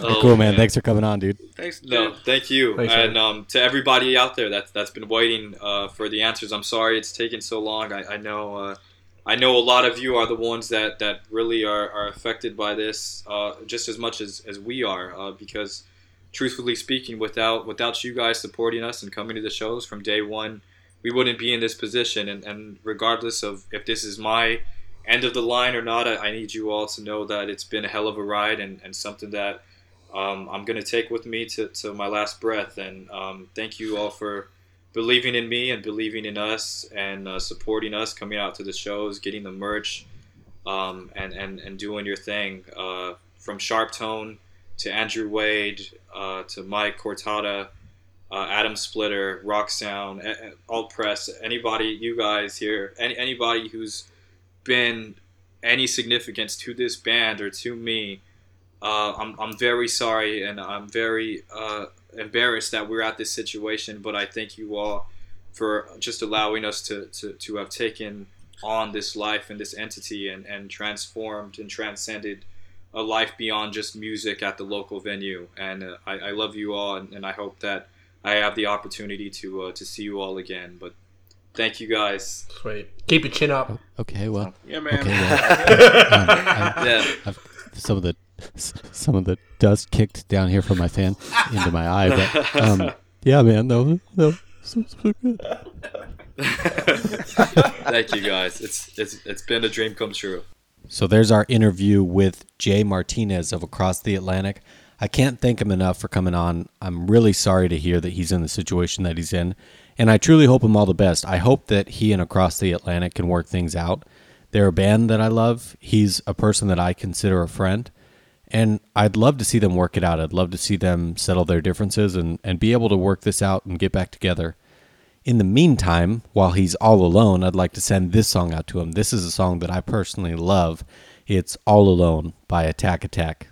Oh, cool, man. Thanks for coming on, dude. Thanks, dude. No, thank you, Thanks, and um, to everybody out there that's that's been waiting uh, for the answers. I'm sorry it's taken so long. I, I know uh, I know a lot of you are the ones that that really are, are affected by this uh, just as much as, as we are uh, because truthfully speaking, without without you guys supporting us and coming to the shows from day one, we wouldn't be in this position. And, and regardless of if this is my end of the line or not, I, I need you all to know that it's been a hell of a ride and, and something that um, I'm going to take with me to, to my last breath. And um, thank you all for believing in me and believing in us and uh, supporting us, coming out to the shows, getting the merch, um, and, and, and doing your thing. Uh, from SharpTone to Andrew Wade uh, to Mike Cortada, uh, Adam Splitter, Rock Sound, Alt Press, anybody, you guys here, any, anybody who's been any significance to this band or to me, uh, I'm, I'm very sorry and I'm very uh, embarrassed that we're at this situation, but I thank you all for just allowing us to, to, to have taken on this life and this entity and, and transformed and transcended a life beyond just music at the local venue. And uh, I, I love you all, and, and I hope that I have the opportunity to uh, to see you all again. But thank you guys. Sweet. Keep your chin up. Okay, well, Yeah, man. okay, well. [LAUGHS] Um, I- Yeah. I've, some of the some of the dust kicked down here from my fan into my eye, but um, yeah, man, no, no, so, so good. [LAUGHS] thank you guys. It's it's it's been a dream come true. So there's our interview with Jay Martinez of Across the Atlantic. I can't thank him enough for coming on. I'm really sorry to hear that he's in the situation that he's in, and I truly hope him all the best. I hope that he and Across the Atlantic can work things out. They're a band that I love. He's a person that I consider a friend, and I'd love to see them work it out. I'd love to see them settle their differences and, and be able to work this out and get back together. In the meantime, while he's all alone, I'd like to send this song out to him. This is a song that I personally love. It's All Alone by Attack Attack.